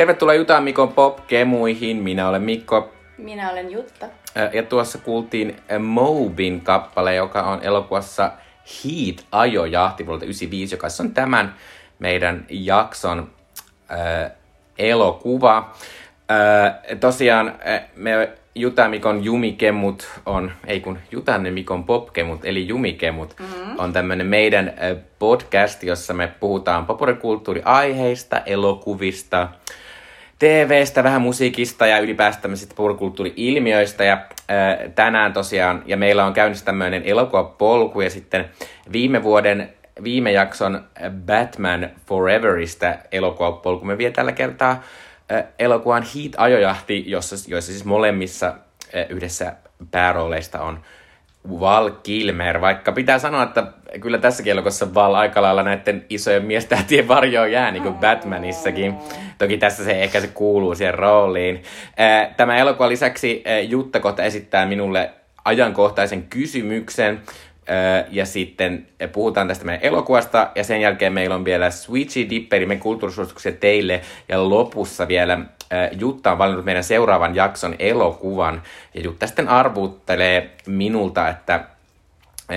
Tervetuloa Jutaan Mikon pop-kemuihin. Minä olen Mikko. Minä olen Jutta. Ja tuossa kuultiin Mobin kappale, joka on elokuvassa Heat ajojahti vuodelta 95, joka on tämän meidän jakson äh, elokuva. Äh, tosiaan me Jutamikon Jumikemut on, ei kun Jutanne Mikon Popkemut, eli Jumikemut, mm-hmm. on tämmöinen meidän podcast, jossa me puhutaan popurikulttuuriaiheista, elokuvista, TVstä, vähän musiikista ja ylipäätään tämmöisistä popurikulttuuri-ilmiöistä. Ja ää, tänään tosiaan, ja meillä on käynnissä tämmöinen elokuvapolku, ja sitten viime vuoden viime jakson Batman Foreverista elokuvapolku me vie tällä kertaa elokuvan Heat-ajojahti, jossa, joissa siis molemmissa yhdessä päärooleista on Val Kilmer, vaikka pitää sanoa, että kyllä tässäkin elokuvassa Val aika lailla näiden isojen miestähtien varjoon jää, niin kuin Batmanissakin. Toki tässä se ehkä se kuuluu siihen rooliin. Tämä elokuva lisäksi Jutta kohta esittää minulle ajankohtaisen kysymyksen, ja sitten puhutaan tästä meidän elokuvasta, ja sen jälkeen meillä on vielä Switchy Dipperi, kulttuurisuosituksia teille, ja lopussa vielä Jutta on valinnut meidän seuraavan jakson elokuvan, ja Jutta sitten arvuttelee minulta, että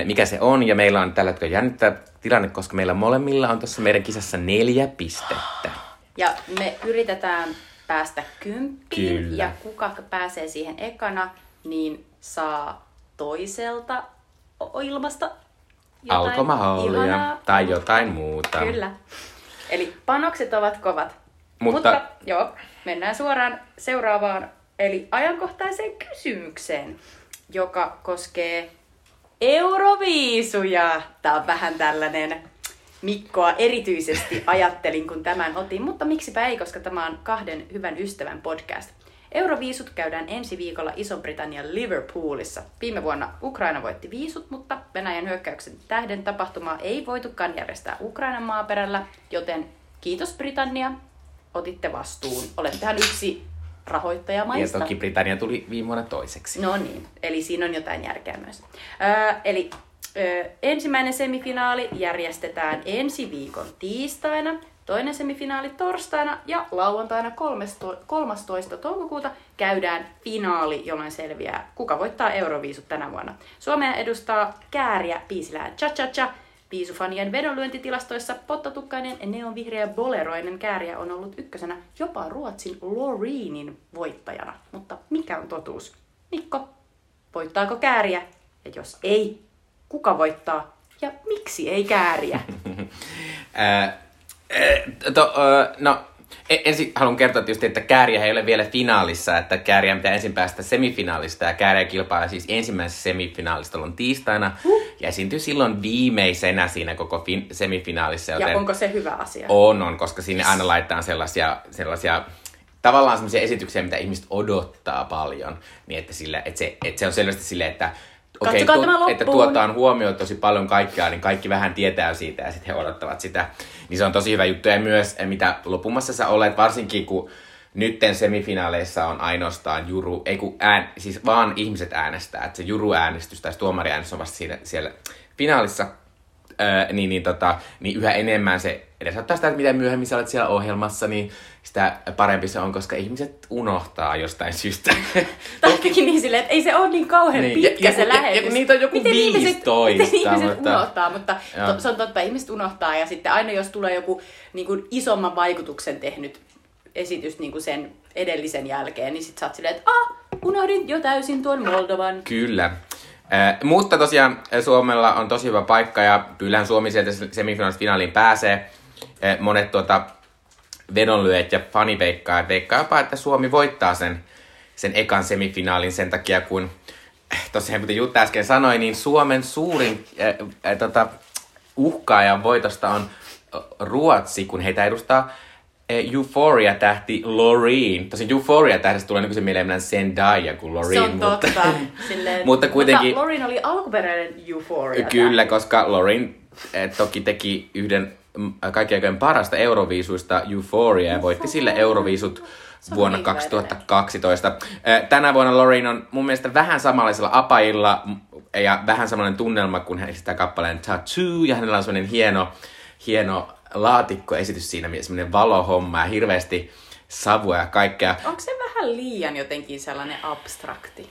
mikä se on, ja meillä on tällä hetkellä jännittävä tilanne, koska meillä molemmilla on tuossa meidän kisassa neljä pistettä. Ja me yritetään päästä kymppiin, Kyllä. ja kuka pääsee siihen ekana, niin saa toiselta ilmasta jotain Alkoholia ihanaa. tai jotain muuta. Kyllä. Eli panokset ovat kovat. Mutta, Mutta joo, mennään suoraan seuraavaan, eli ajankohtaiseen kysymykseen, joka koskee Euroviisuja. Tämä on vähän tällainen Mikkoa erityisesti ajattelin, kun tämän otin, mutta miksipä ei, koska tämä on kahden hyvän ystävän podcast. Euroviisut käydään ensi viikolla Iso-Britannian Liverpoolissa. Viime vuonna Ukraina voitti viisut, mutta Venäjän hyökkäyksen tähden tapahtumaa ei voitukaan järjestää Ukrainan maaperällä, joten kiitos Britannia, otitte vastuun. Olettehan yksi rahoittajamaista. Ja toki Britannia tuli viime vuonna toiseksi. No niin, eli siinä on jotain järkeä myös. Öö, eli öö, ensimmäinen semifinaali järjestetään ensi viikon tiistaina. Toinen semifinaali torstaina ja lauantaina 13. toukokuuta käydään finaali, jolloin selviää, kuka voittaa Euroviisut tänä vuonna. Suomea edustaa Kääriä Piisilää Cha Cha Cha. Piisufanien vedonlyöntitilastoissa pottatukkainen neonvihreä boleroinen kääriä on ollut ykkösenä jopa Ruotsin Loreenin voittajana. Mutta mikä on totuus? Mikko, voittaako kääriä? Ja jos ei, kuka voittaa? Ja miksi ei kääriä? Eh, to, no, ensin haluan kertoa tietysti, että Kääriä ei ole vielä finaalissa, että Kääriä pitää ensin päästä semifinaalista ja Kääriä kilpaa siis ensimmäisessä semifinaalista on tiistaina uh. ja esiintyy silloin viimeisenä siinä koko fin- semifinaalissa. Joten ja onko se hyvä asia? On, on, koska sinne aina laittaa sellaisia, sellaisia tavallaan sellaisia esityksiä, mitä ihmiset odottaa paljon, niin että, sille, että, se, että se on selvästi silleen, että okei, okay, tu- että tuotaan huomioon tosi paljon kaikkea, niin kaikki vähän tietää siitä ja sitten he odottavat sitä. Niin se on tosi hyvä juttu. Ja myös, eh, mitä lopumassa sä olet, varsinkin kun nytten semifinaaleissa on ainoastaan juru, ei kun ään, siis vaan ihmiset äänestää, että se juruäänestys tai tuomariäänestys on vasta siinä, siellä finaalissa, öö, niin, niin, tota, niin yhä enemmän se edesauttaa sitä, että mitä myöhemmin sä olet siellä ohjelmassa, niin sitä parempi se on, koska ihmiset unohtaa jostain syystä. Tai niin silleen, että ei se ole niin kauhean niin. pitkä ja, se ja, lähetys. Ja, ja, niitä on joku miten 15. Ihmiset, miten ihmiset mutta... unohtaa, mutta to, se on totta, ihmiset unohtaa ja sitten aina jos tulee joku niin kuin isomman vaikutuksen tehnyt esitys niin kuin sen edellisen jälkeen, niin sit sä oot silleen, että ah, unohdin jo täysin tuon Moldovan. Kyllä. Äh, mutta tosiaan Suomella on tosi hyvä paikka ja kyllähän Suomi sieltä semifinaalista finaaliin pääsee. Äh, monet tuota, vedonlyöjät ja fani veikkaa, jopa, että Suomi voittaa sen, sen ekan semifinaalin sen takia, kun äh, tosiaan kuten Jutta äsken sanoi, niin Suomen suurin äh, äh, tota, uhkaajan voitosta on Ruotsi, kun heitä edustaa Euphoria-tähti Loreen. Tosin Euphoria-tähdestä tulee nykyisin mieleen Zendaya kuin Loreen. Se on mutta, totta. Silleen, mutta kuitenkin... Mutta Loreen oli alkuperäinen Euphoria. Kyllä, koska Loreen eh, toki teki yhden kaikkien aikojen parasta Euroviisuista Euphoria ja voitti sille Euroviisut vuonna 2012. Tänä vuonna Loreen on mun mielestä vähän samanlaisella apailla ja vähän samanlainen tunnelma kuin hän esittää kappaleen Tattoo ja hänellä on sellainen hieno, hieno laatikkoesitys siinä, semmoinen valohomma ja hirveästi savua ja kaikkea. Onko se vähän liian jotenkin sellainen abstrakti?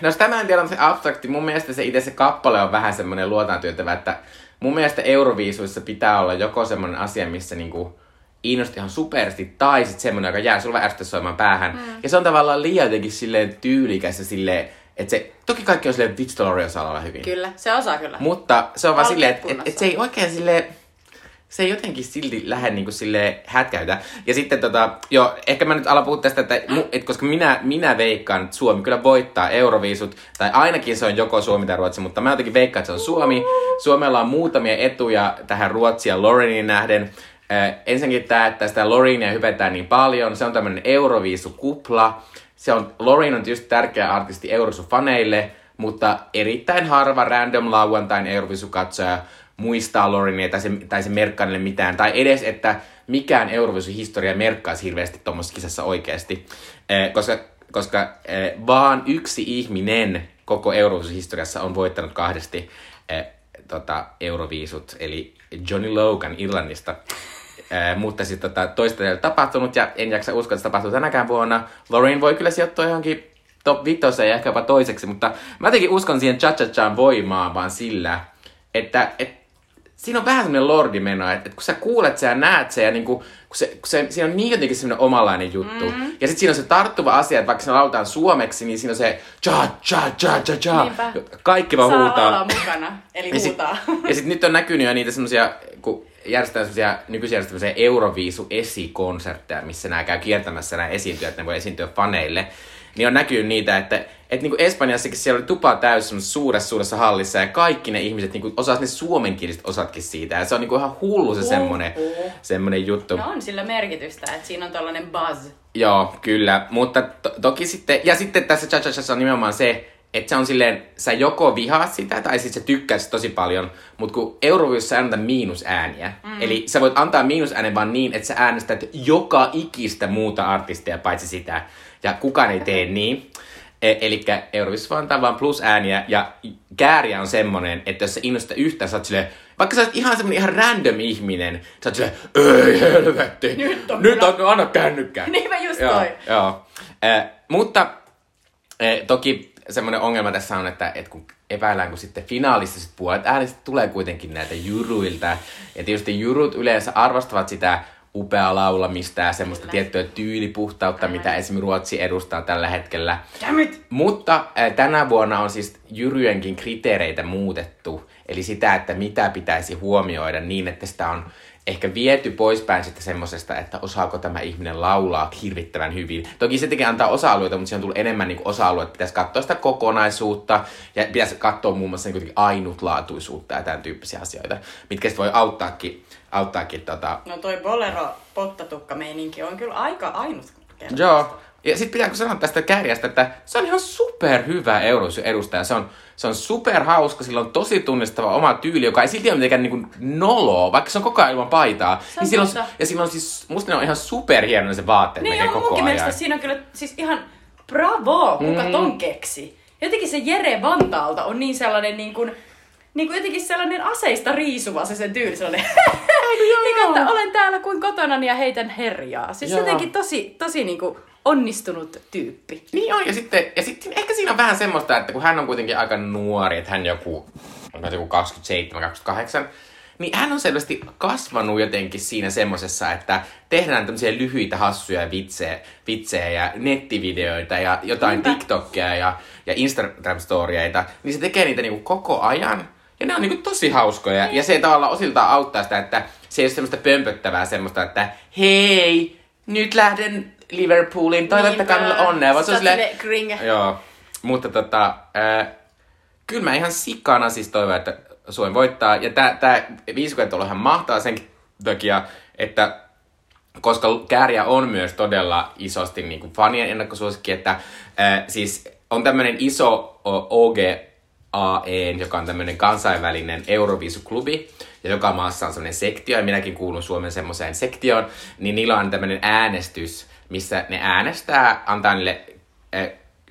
No sitä mä en tiedä, on se abstrakti. Mun mielestä se itse se kappale on vähän semmoinen luotaan työtävä, että mun mielestä Euroviisuissa pitää olla joko semmoinen asia, missä niinku innosti ihan supersti, tai sitten semmoinen, joka jää sulla vääristä soimaan päähän. Mm. Ja se on tavallaan liian jotenkin silleen tyylikäs ja silleen, että se, toki kaikki on silleen, Vitsi osaa olla hyvin. Kyllä, se osaa kyllä. Mutta se on vaan silleen, että et, et se ei oikein silleen, se ei jotenkin silti lähde niinku sille hätkäytä. Ja sitten tota, joo, ehkä mä nyt alan puhua tästä, että et koska minä, minä veikkaan, että Suomi kyllä voittaa Euroviisut, tai ainakin se on joko Suomi tai Ruotsi, mutta mä jotenkin veikkaan, että se on Suomi. Suomella on muutamia etuja tähän Ruotsia Lorenin nähden. Äh, ensinnäkin tämä, että sitä Lorenia hypätään niin paljon, se on tämmöinen Euroviisukupla. Se on, Lorin on tietysti tärkeä artisti Euroviisufaneille, mutta erittäin harva random lauantain Euroviisukatsoja muistaa Lorinia tai se, tai se merkkaa mitään. Tai edes, että mikään Euroviisuhistoria merkkaisi hirveästi tuommoisessa kisassa oikeasti. Eh, koska koska eh, vaan yksi ihminen koko Euroviisuhistoriassa on voittanut kahdesti eh, tota, Euroviisut, eli Johnny Logan Irlannista. Eh, mutta sitten tota, toista ei ole tapahtunut ja en jaksa uskoa, että se tapahtuu tänäkään vuonna. Loreen voi kyllä sijoittua johonkin top vitoseen ja ehkä jopa toiseksi, mutta mä jotenkin uskon siihen cha cha voimaan vaan sillä, että et, siinä on vähän semmoinen lordimeno, että, että kun sä kuulet sen ja näet sen ja niinku, kun se, kun se, siinä on niin jotenkin semmoinen omalainen juttu. Mm. Ja sitten siinä on se tarttuva asia, että vaikka se lauletaan suomeksi, niin siinä on se cha cha cha cha cha. Niinpä. Kaikki vaan Saa huutaa. olla mukana, eli Ja sit, huutaa. ja sit nyt on näkynyt jo niitä semmosia, kun järjestetään semmosia, nykyisin järjestetään semmosia Euroviisu esikonsertteja, missä nämä käy kiertämässä nämä esiintyjät, ne voi esiintyä faneille. Niin on näkynyt niitä, että et niinku Espanjassakin siellä oli tupa täys semmoisessa suuressa suuressa hallissa ja kaikki ne ihmiset niinku osas ne suomenkieliset osatkin siitä. Ja se on niinku ihan hullu se semmonen, Uhuh. semmonen juttu. No on sillä merkitystä, että siinä on tällainen buzz. Joo, kyllä. Mutta to- toki sitten, ja sitten tässä cha cha on nimenomaan se, että se on silleen, sä joko vihaat sitä tai sitten sä tykkäät sitä tosi paljon, mutta kun Euroviisussa sä annat miinusääniä, mm. eli sä voit antaa miinusäänen vaan niin, että sä äänestät joka ikistä muuta artistia paitsi sitä, ja kukaan ei tee niin. E- Eli Euroviisussa vaan antaa vaan plusääniä, ja kääriä on semmonen, että jos sä innostut yhtään, sä oot silleen, vaikka sä oot ihan semmonen ihan random ihminen, sä oot silleen, ei helvetti, Nyt on nyt kyllä- on, anna kännykkää. Niinpä just Joo, toi. joo. Eh, mutta eh, toki semmoinen ongelma tässä on, että, että kun epäillään, kun sitten finaalistiset puolet äänestä tulee kuitenkin näitä juruilta. Ja tietysti jurut yleensä arvostavat sitä upeaa laulamista ja semmoista Kyllä. tiettyä tyylipuhtautta, mitä esimerkiksi Ruotsi edustaa tällä hetkellä. Damn it! Mutta äh, tänä vuonna on siis jyryenkin kriteereitä muutettu. Eli sitä, että mitä pitäisi huomioida niin, että sitä on ehkä viety poispäin sitten semmosesta, että osaako tämä ihminen laulaa hirvittävän hyvin. Toki se tekee antaa osa-alueita, mutta se on tullut enemmän niin osa-alueita. Pitäisi katsoa sitä kokonaisuutta ja pitäisi katsoa muun muassa niin ainutlaatuisuutta ja tämän tyyppisiä asioita, mitkä sitten voi auttaakin, auttaakin tota, No toi bolero pottatukka meininki on kyllä aika ainut. Joo. Ja sitten pitääkö sanoa tästä kärjästä, että se on ihan super hyvä edustaja. Se on, se on super hauska, sillä on tosi tunnistava oma tyyli, joka ei silti ole mitenkään niin noloa, vaikka se on koko ajan ilman paitaa. Se niin silloin, ja silloin siis, musta ne on ihan super hienoja se vaatteet Niin on koko ajan. mielestä siinä on kyllä siis ihan bravo, kuka Mm. ton keksi. Jotenkin se Jere Vantaalta on niin sellainen niin kuin, niin kuin jotenkin sellainen aseista riisuva se sen tyyli, sellainen, niin että olen täällä kuin kotona ja heitän herjaa. Siis Joo. jotenkin tosi, tosi niin kuin onnistunut tyyppi. Niin on, ja sitten, ja sitten ehkä siinä on vähän semmoista, että kun hän on kuitenkin aika nuori, että hän joku, onko joku 27-28, niin hän on selvästi kasvanut jotenkin siinä semmosessa, että tehdään tämmöisiä lyhyitä hassuja vitsejä, vitsejä ja nettivideoita ja jotain Niinpä. TikTokia ja, ja Instagram-storieita, niin se tekee niitä niinku koko ajan. Ja ne on niinku tosi hauskoja. Ja se tavallaan osiltaan auttaa sitä, että se ei ole semmoista pömpöttävää semmoista, että hei, nyt lähden Liverpooliin, toivottakaa minulle onnea. Vaan se on silleen. Joo, mutta tota, äh, kyllä mä ihan sikana siis toivon, että Suomi voittaa. Ja tää, tää ihan mahtaa sen takia, että koska Kääriä on myös todella isosti niin kuin fanien ennakkosuosikki, että äh, siis on tämmöinen iso o- OGAE, joka on tämmöinen kansainvälinen Euroviisuklubi, ja joka maassa on semmoinen sektio, ja minäkin kuulun Suomen semmoiseen sektioon, niin niillä on tämmöinen äänestys, missä ne äänestää, antaa niille äh,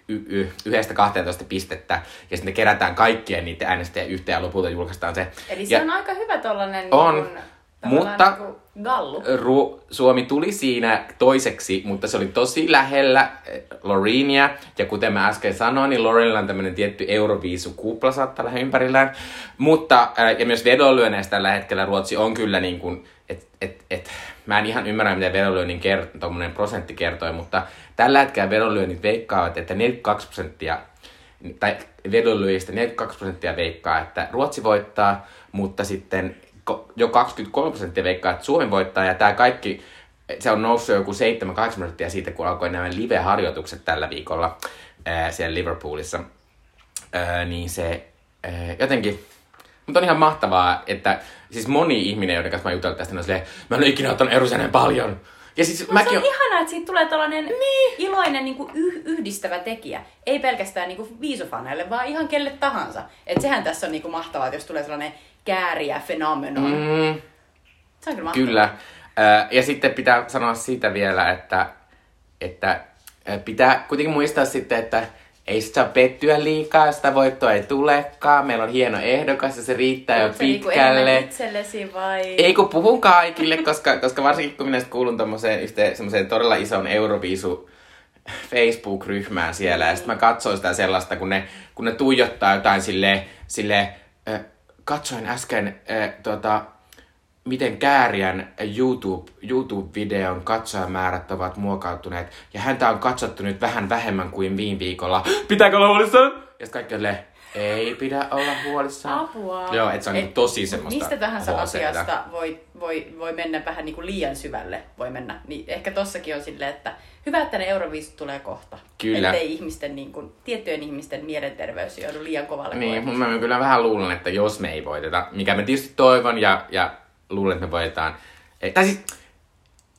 y- y- yhdestä 12 pistettä, ja sitten ne kerätään kaikkien niiden äänestäjien yhteen, ja lopulta julkaistaan se. Eli ja, se on aika hyvä tollanen On. niin Tavallaan Mutta niinku Gallu. Ru- Suomi tuli siinä toiseksi, mutta se oli tosi lähellä eh, Lorinia. Ja kuten mä äsken sanoin, niin Lorinilla on tämmöinen tietty Euroviisu kupla saattaa olla ympärillään. Mutta, äh, ja myös vedonlyönneistä tällä hetkellä Ruotsi on kyllä niin kuin, et, et, et, mä en ihan ymmärrä, mitä vedonlyönnin kert- prosentti kertoi, mutta tällä hetkellä vedonlyönnit veikkaavat, että 42 prosenttia tai vedonlyöjistä 42 prosenttia veikkaa, että Ruotsi voittaa, mutta sitten jo 23 prosenttia veikkaa, että Suomi voittaa, ja tämä kaikki, se on noussut joku 7-8 prosenttia siitä, kun alkoi nämä live-harjoitukset tällä viikolla ää, siellä Liverpoolissa. Ää, niin se ää, jotenkin, mutta on ihan mahtavaa, että siis moni ihminen, joiden kanssa mä jutellut tästä, on silleen, mä en ole ikinä ottanut erosen paljon. Ja siis Mutta mäkin se on... ihanaa, että siitä tulee tällainen niin. iloinen niin kuin yh- yhdistävä tekijä. Ei pelkästään niin kuin viisufaneille, vaan ihan kelle tahansa. Et sehän tässä on niin kuin mahtavaa, että jos tulee sellainen kääriä fenomenon. Mm. Se on kyllä mahtavaa. Kyllä. Ö, Ja sitten pitää sanoa siitä vielä, että, että ö, pitää kuitenkin muistaa sitten, että ei sitä pettyä liikaa, sitä voittoa ei tulekaan. Meillä on hieno ehdokas ja se riittää jo Onko se niinku pitkälle. enemmän itsellesi vai? Ei kun puhun kaikille, koska, koska varsinkin kun minä kuulun tommoseen yhteen semmoiseen todella ison Euroviisu Facebook-ryhmään siellä, ja sitten mä katsoin sitä sellaista, kun ne, kun ne tuijottaa jotain sille, sille äh, katsoin äsken äh, tota, miten Kääriän YouTube, YouTube-videon katsojamäärät ovat muokautuneet, ja häntä on katsottu nyt vähän vähemmän kuin viime viikolla. Pitääkö olla huolissaan? Ja kaikki on ei pidä olla huolissaan. Apua. Joo, että se on Et niinku tosi semmoista Mistä tahansa HC:tä. asiasta voi, voi, voi mennä vähän niin kuin liian syvälle, voi mennä. Niin ehkä tossakin on silleen, että hyvä, että ne Euroviisut tulee kohta. Kyllä. Ettei ihmisten, niin kuin, tiettyjen ihmisten mielenterveys joudu liian kovalle Niin, mutta mä kyllä vähän luulen, että jos me ei voiteta, mikä mä tietysti toivon ja, ja luulen, että me voitetaan. Tai siis,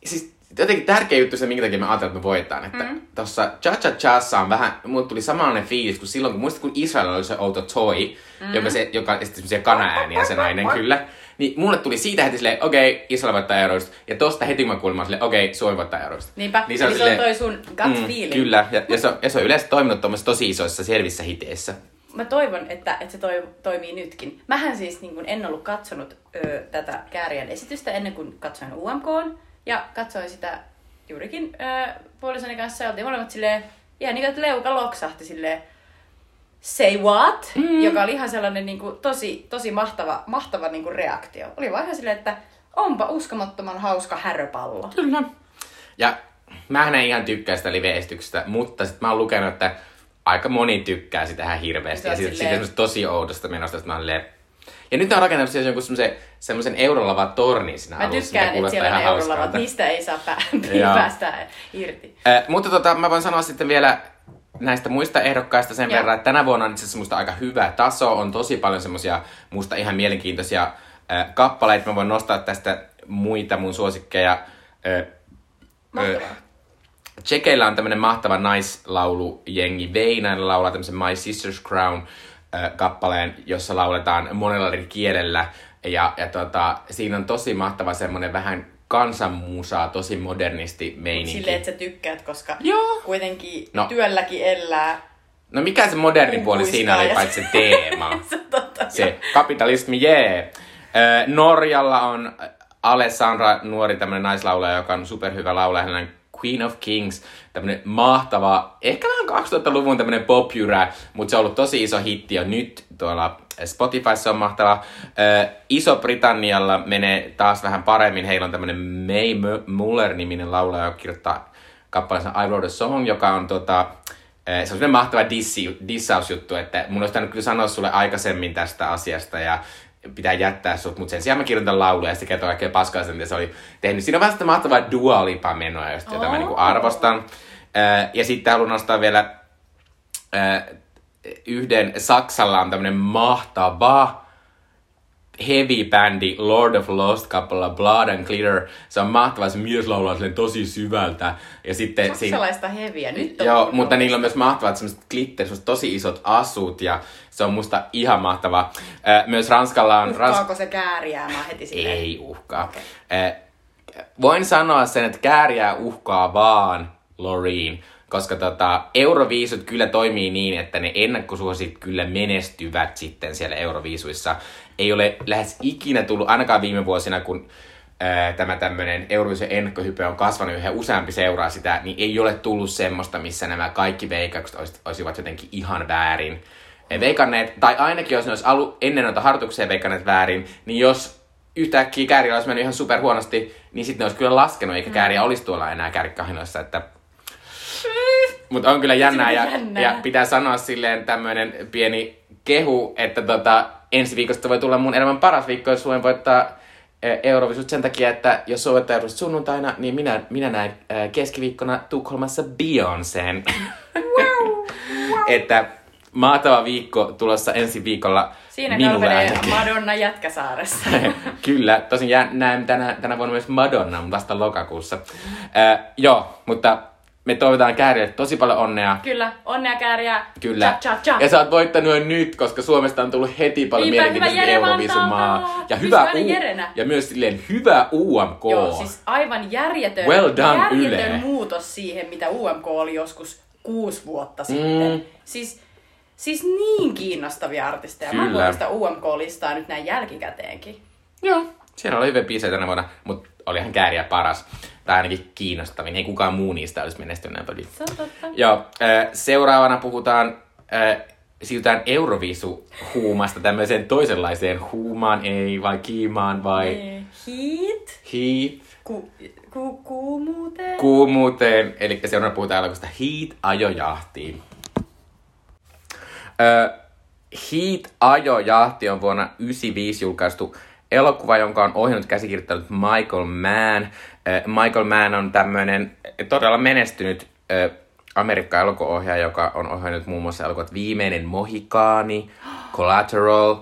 siis jotenkin tärkeä juttu se, minkä takia me ajatellaan, että me voitetaan. Että mm. tossa Cha Cha Chassa on vähän, mulle tuli samanlainen fiilis kuin silloin, kun muistat, kun Israel oli se outo toy, mm. joka, se, joka esitti semmoisia kana-ääniä se nainen kyllä. Niin mulle tuli siitä heti silleen, okei, okay, Israel voittaa euroista. Ja tosta heti kun mä kuulin, mä silleen, okei, okay, Suomi voittaa euroista. Niinpä, Niin niin se, on, eli se on toi sun gut mm, feeling. Kyllä, ja, ja, se on, ja se on yleensä toiminut tosi isoissa selvissä hiteissä. Mä toivon, että, että se toi, toimii nytkin. Mähän siis niin kun en ollut katsonut ö, tätä Kääriän esitystä ennen kuin katsoin UMK. Ja katsoin sitä juurikin ö, puolisoni kanssa ja oltiin molemmat silleen, ihan niin kuin, että leuka loksahti silleen, say what? Mm. Joka oli ihan sellainen niin kuin, tosi, tosi mahtava, mahtava niin kuin reaktio. Oli vaan ihan silleen, että onpa uskomattoman hauska häröpallo. Kyllä. Ja mä en ihan tykkää sitä live-esityksestä, mutta sit mä oon lukenut, että aika moni tykkää sitä ihan hirveästi. Ja siitä, silleen- semmoista tosi oudosta menosta, että mä oon Ja nyt ne on rakentanut siihen jonkun semmoisen, semmoisen eurolava tornin siinä Mä tykkään, että siellä on eurolavat, niistä ei saa pää- päästä irti. Äh, mutta tota, mä voin sanoa sitten vielä näistä muista ehdokkaista sen Joo. verran, että tänä vuonna on itse asiassa musta aika hyvä taso. On tosi paljon semmosia musta ihan mielenkiintoisia äh, kappaleita. Mä voin nostaa tästä muita mun suosikkeja. Äh, Mahtavaa. Tsekeillä on tämmönen mahtava naislaulujengi. Veina laulaa tämmöisen My Sister's Crown äh, kappaleen, jossa lauletaan monella eri kielellä. Ja, ja tota, siinä on tosi mahtava semmonen vähän kansanmusaa, tosi modernisti meininki. Silleen, että sä tykkäät, koska Joo. kuitenkin No. työlläkin elää. No mikä se moderni puoli siinä oli paitsi se teema? se totta. se kapitalismi, jee. Ö, Norjalla on Alessandra, nuori tämmönen naislaulaja, joka on superhyvä laulaja, hän on Queen of Kings, tämmönen mahtava, ehkä vähän 2000-luvun tämmönen pop mutta se on ollut tosi iso hitti jo nyt tuolla Spotifyssa on mahtava. Ö, Iso-Britannialla menee taas vähän paremmin, heillä on tämmönen May Muller-niminen laulaja, joka kirjoittaa kappaleensa I Wrote a Song, joka on tota, se on sellainen mahtava dissi, dissausjuttu, että mun olisi pitänyt kyllä sanoa sulle aikaisemmin tästä asiasta ja pitää jättää sut, mutta sen sijaan mä kirjoitan lauluja ja se kertoo kaikkea paskaa sen, mitä se oli tehnyt. Siinä on vähän sitä mahtavaa Dua Lipa-menoa, josta jota mä niinku Oh. arvostan. Ja sitten haluan nostaa vielä yhden, Saksalla on tämmönen mahtava heavy-bändi Lord of Lost kappaleella Blood and Glitter. Se on mahtava, se mies laulaa silleen tosi syvältä. Ja sitten siinä, Saksalaista heviä. Nyt on Joo, kuullut mutta niillä on myös mahtavat semmoiset glitter, semmoiset tosi isot asut ja se on musta ihan mahtava. Myös Ranskalla on... Uhkaako se kääriäämään heti silleen? Ei uhkaa. Ö, Voin sanoa sen, että kääriää uhkaa vaan Loreen, koska tota, Euroviisut kyllä toimii niin, että ne ennakkosuosit kyllä menestyvät sitten siellä Euroviisuissa. Ei ole lähes ikinä tullut, ainakaan viime vuosina, kun ää, tämä tämmöinen Eurovision ennakkohype on kasvanut yhä useampi seuraa sitä, niin ei ole tullut semmoista, missä nämä kaikki veikkaukset olis- olisivat jotenkin ihan väärin veikanneet, tai ainakin jos ne olisi alu, ennen noita harjoituksia veikanneet väärin, niin jos yhtäkkiä kääriä olisi mennyt ihan super huonosti, niin sitten ne olisi kyllä laskenut, eikä kääriä olisi tuolla enää kärkikahinoissa, että mutta on kyllä jännää ja, jännää. ja pitää sanoa silleen tämmöinen pieni kehu, että tota, ensi viikosta voi tulla mun elämän paras viikko, jos Suomi voittaa eh, Eurovisut sen takia, että jos Suomi voittaa Eurovisut sunnuntaina, niin minä, minä näen eh, keskiviikkona Tukholmassa Beyoncén. että mahtava viikko tulossa ensi viikolla Siinä minulle ainakin. Madonna Jätkäsaaressa. Kyllä, tosin jää, näen tänä, tänä vuonna myös Madonna, vasta lokakuussa. Äh, joo, mutta me toivotaan Käärille tosi paljon onnea. Kyllä, onnea kääriä. Kyllä. Cha, cha, cha. Ja sä oot voittanut jo nyt, koska Suomesta on tullut heti paljon Niinpä, mielenkiintoisempi hyvä Jere Eurovisun maa. Vantaa. Ja hyvä U- Jerenä. Ja myös silleen hyvä UMK. Joo, siis aivan järjetön, Well done, järjetön Yle. muutos siihen, mitä UMK oli joskus kuusi vuotta sitten. Mm. Siis, siis niin kiinnostavia artisteja. Mä Kyllä. luin sitä UMK-listaa nyt näin jälkikäteenkin. Joo. Siellä oli hyviä biisejä tänä vuonna, mutta olihan Kääriä paras. Tai ainakin kiinnostavin. Ei kukaan muu niistä olisi menestynyt näin paljon. Joo, seuraavana puhutaan, siirrytään Eurovisu-huumasta tämmöiseen toisenlaiseen huumaan, ei vai kiimaan vai Heat. heat, Ku, ku, kuumuuteen. kuumuuteen. Eli seuraavana puhutaan elokuvasta Heat ajojahtiin. Äh, Heat ajojahti on vuonna 1995 julkaistu elokuva, jonka on ohjannut käsikirjoittanut Michael Mann. Äh, Michael Mann on tämmöinen todella menestynyt äh, Amerikka elokuvaohjaaja, joka on ohjannut muun muassa elokuvat Viimeinen Mohikaani, Collateral,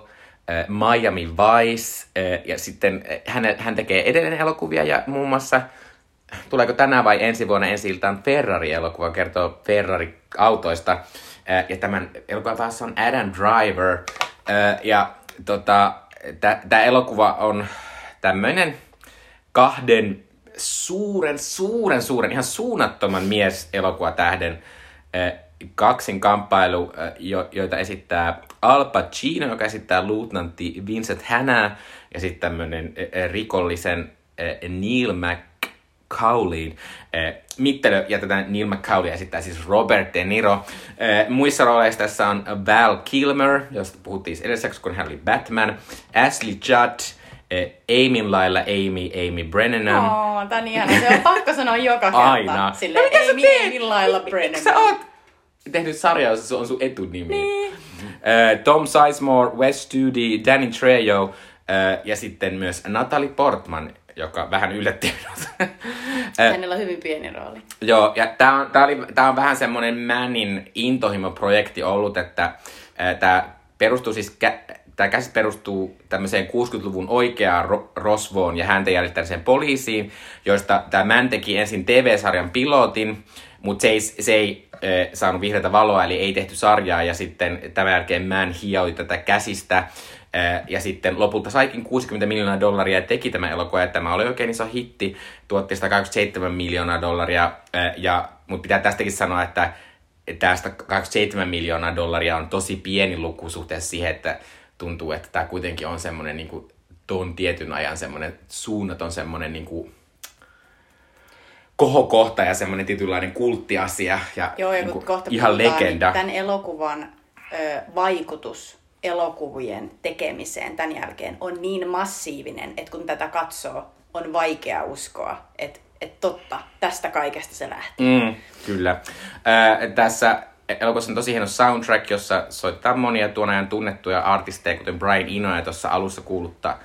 äh, Miami Vice äh, ja sitten äh, hän, hän tekee edelleen elokuvia ja muun muassa tuleeko tänään vai ensi vuonna ensi iltaan Ferrari-elokuva, kertoo Ferrari-autoista. Äh, Ja tämän elokuvan taas on Adam Driver. Äh, Ja tota, tämä elokuva on tämmöinen kahden suuren, suuren, suuren, ihan suunnattoman mies elokuvatähden äh, kaksin kamppailu, äh, jo, joita esittää Al Pacino, joka esittää luutnantti Vincent Hanna, ja sitten tämmöinen äh, rikollisen Neil McCaulin. Äh, Mittelö ja tätä Neil McCauley esittää siis Robert De Niro. Äh, muissa rooleissa tässä on Val Kilmer, josta puhuttiin edellisessä, kun hän oli Batman, Ashley Judd, äh, Amyn lailla Amy, Amy Brennan. Oo, tää on ihana. Se on pakko sanoa joka kerta. Aina. Sille No teet? millailla Mik- Brennan. Miksi sä oot tehnyt sarjaa, jossa se on sun etunimi? Niin. Tom Sizemore, Wes Studi, Danny Trejo uh, ja sitten myös Natalie Portman, joka vähän yllätti minut. Hänellä on hyvin pieni rooli. Joo, ja tää on, tää oli, tää on vähän semmonen Mannin intohimo-projekti ollut, että tämä perustuu siis, kä- tämä käsit perustuu tämmöiseen 60-luvun oikeaan ro- rosvoon ja häntä jäljittämiseen poliisiin, joista tämä Man teki ensin TV-sarjan pilotin, mutta se ei, se ei äh, saanut vihreätä valoa, eli ei tehty sarjaa, ja sitten tämän jälkeen Man hioi tätä käsistä, ja sitten lopulta saikin 60 miljoonaa dollaria ja teki tämä elokuva, ja tämä oli oikein iso hitti, tuotti 127 miljoonaa dollaria, ja, mutta pitää tästäkin sanoa, että tästä 27 miljoonaa dollaria on tosi pieni luku suhteessa siihen, että tuntuu, että tämä kuitenkin on semmoinen niin kuin, tuon tietyn ajan semmoinen suunnaton semmoinen niin kuin, kohokohta ja semmoinen tietynlainen kulttiasia ja, Joo, ja niin kuin kohta ihan legenda. Niin tämän elokuvan ö, vaikutus elokuvien tekemiseen tämän jälkeen on niin massiivinen, että kun tätä katsoo, on vaikea uskoa, että, että totta, tästä kaikesta se lähti. Mm, kyllä. Ää, tässä elokuvassa on tosi hieno soundtrack, jossa soittaa monia tuon ajan tunnettuja artisteja, kuten Brian Eno ja tuossa alussa kuulutta,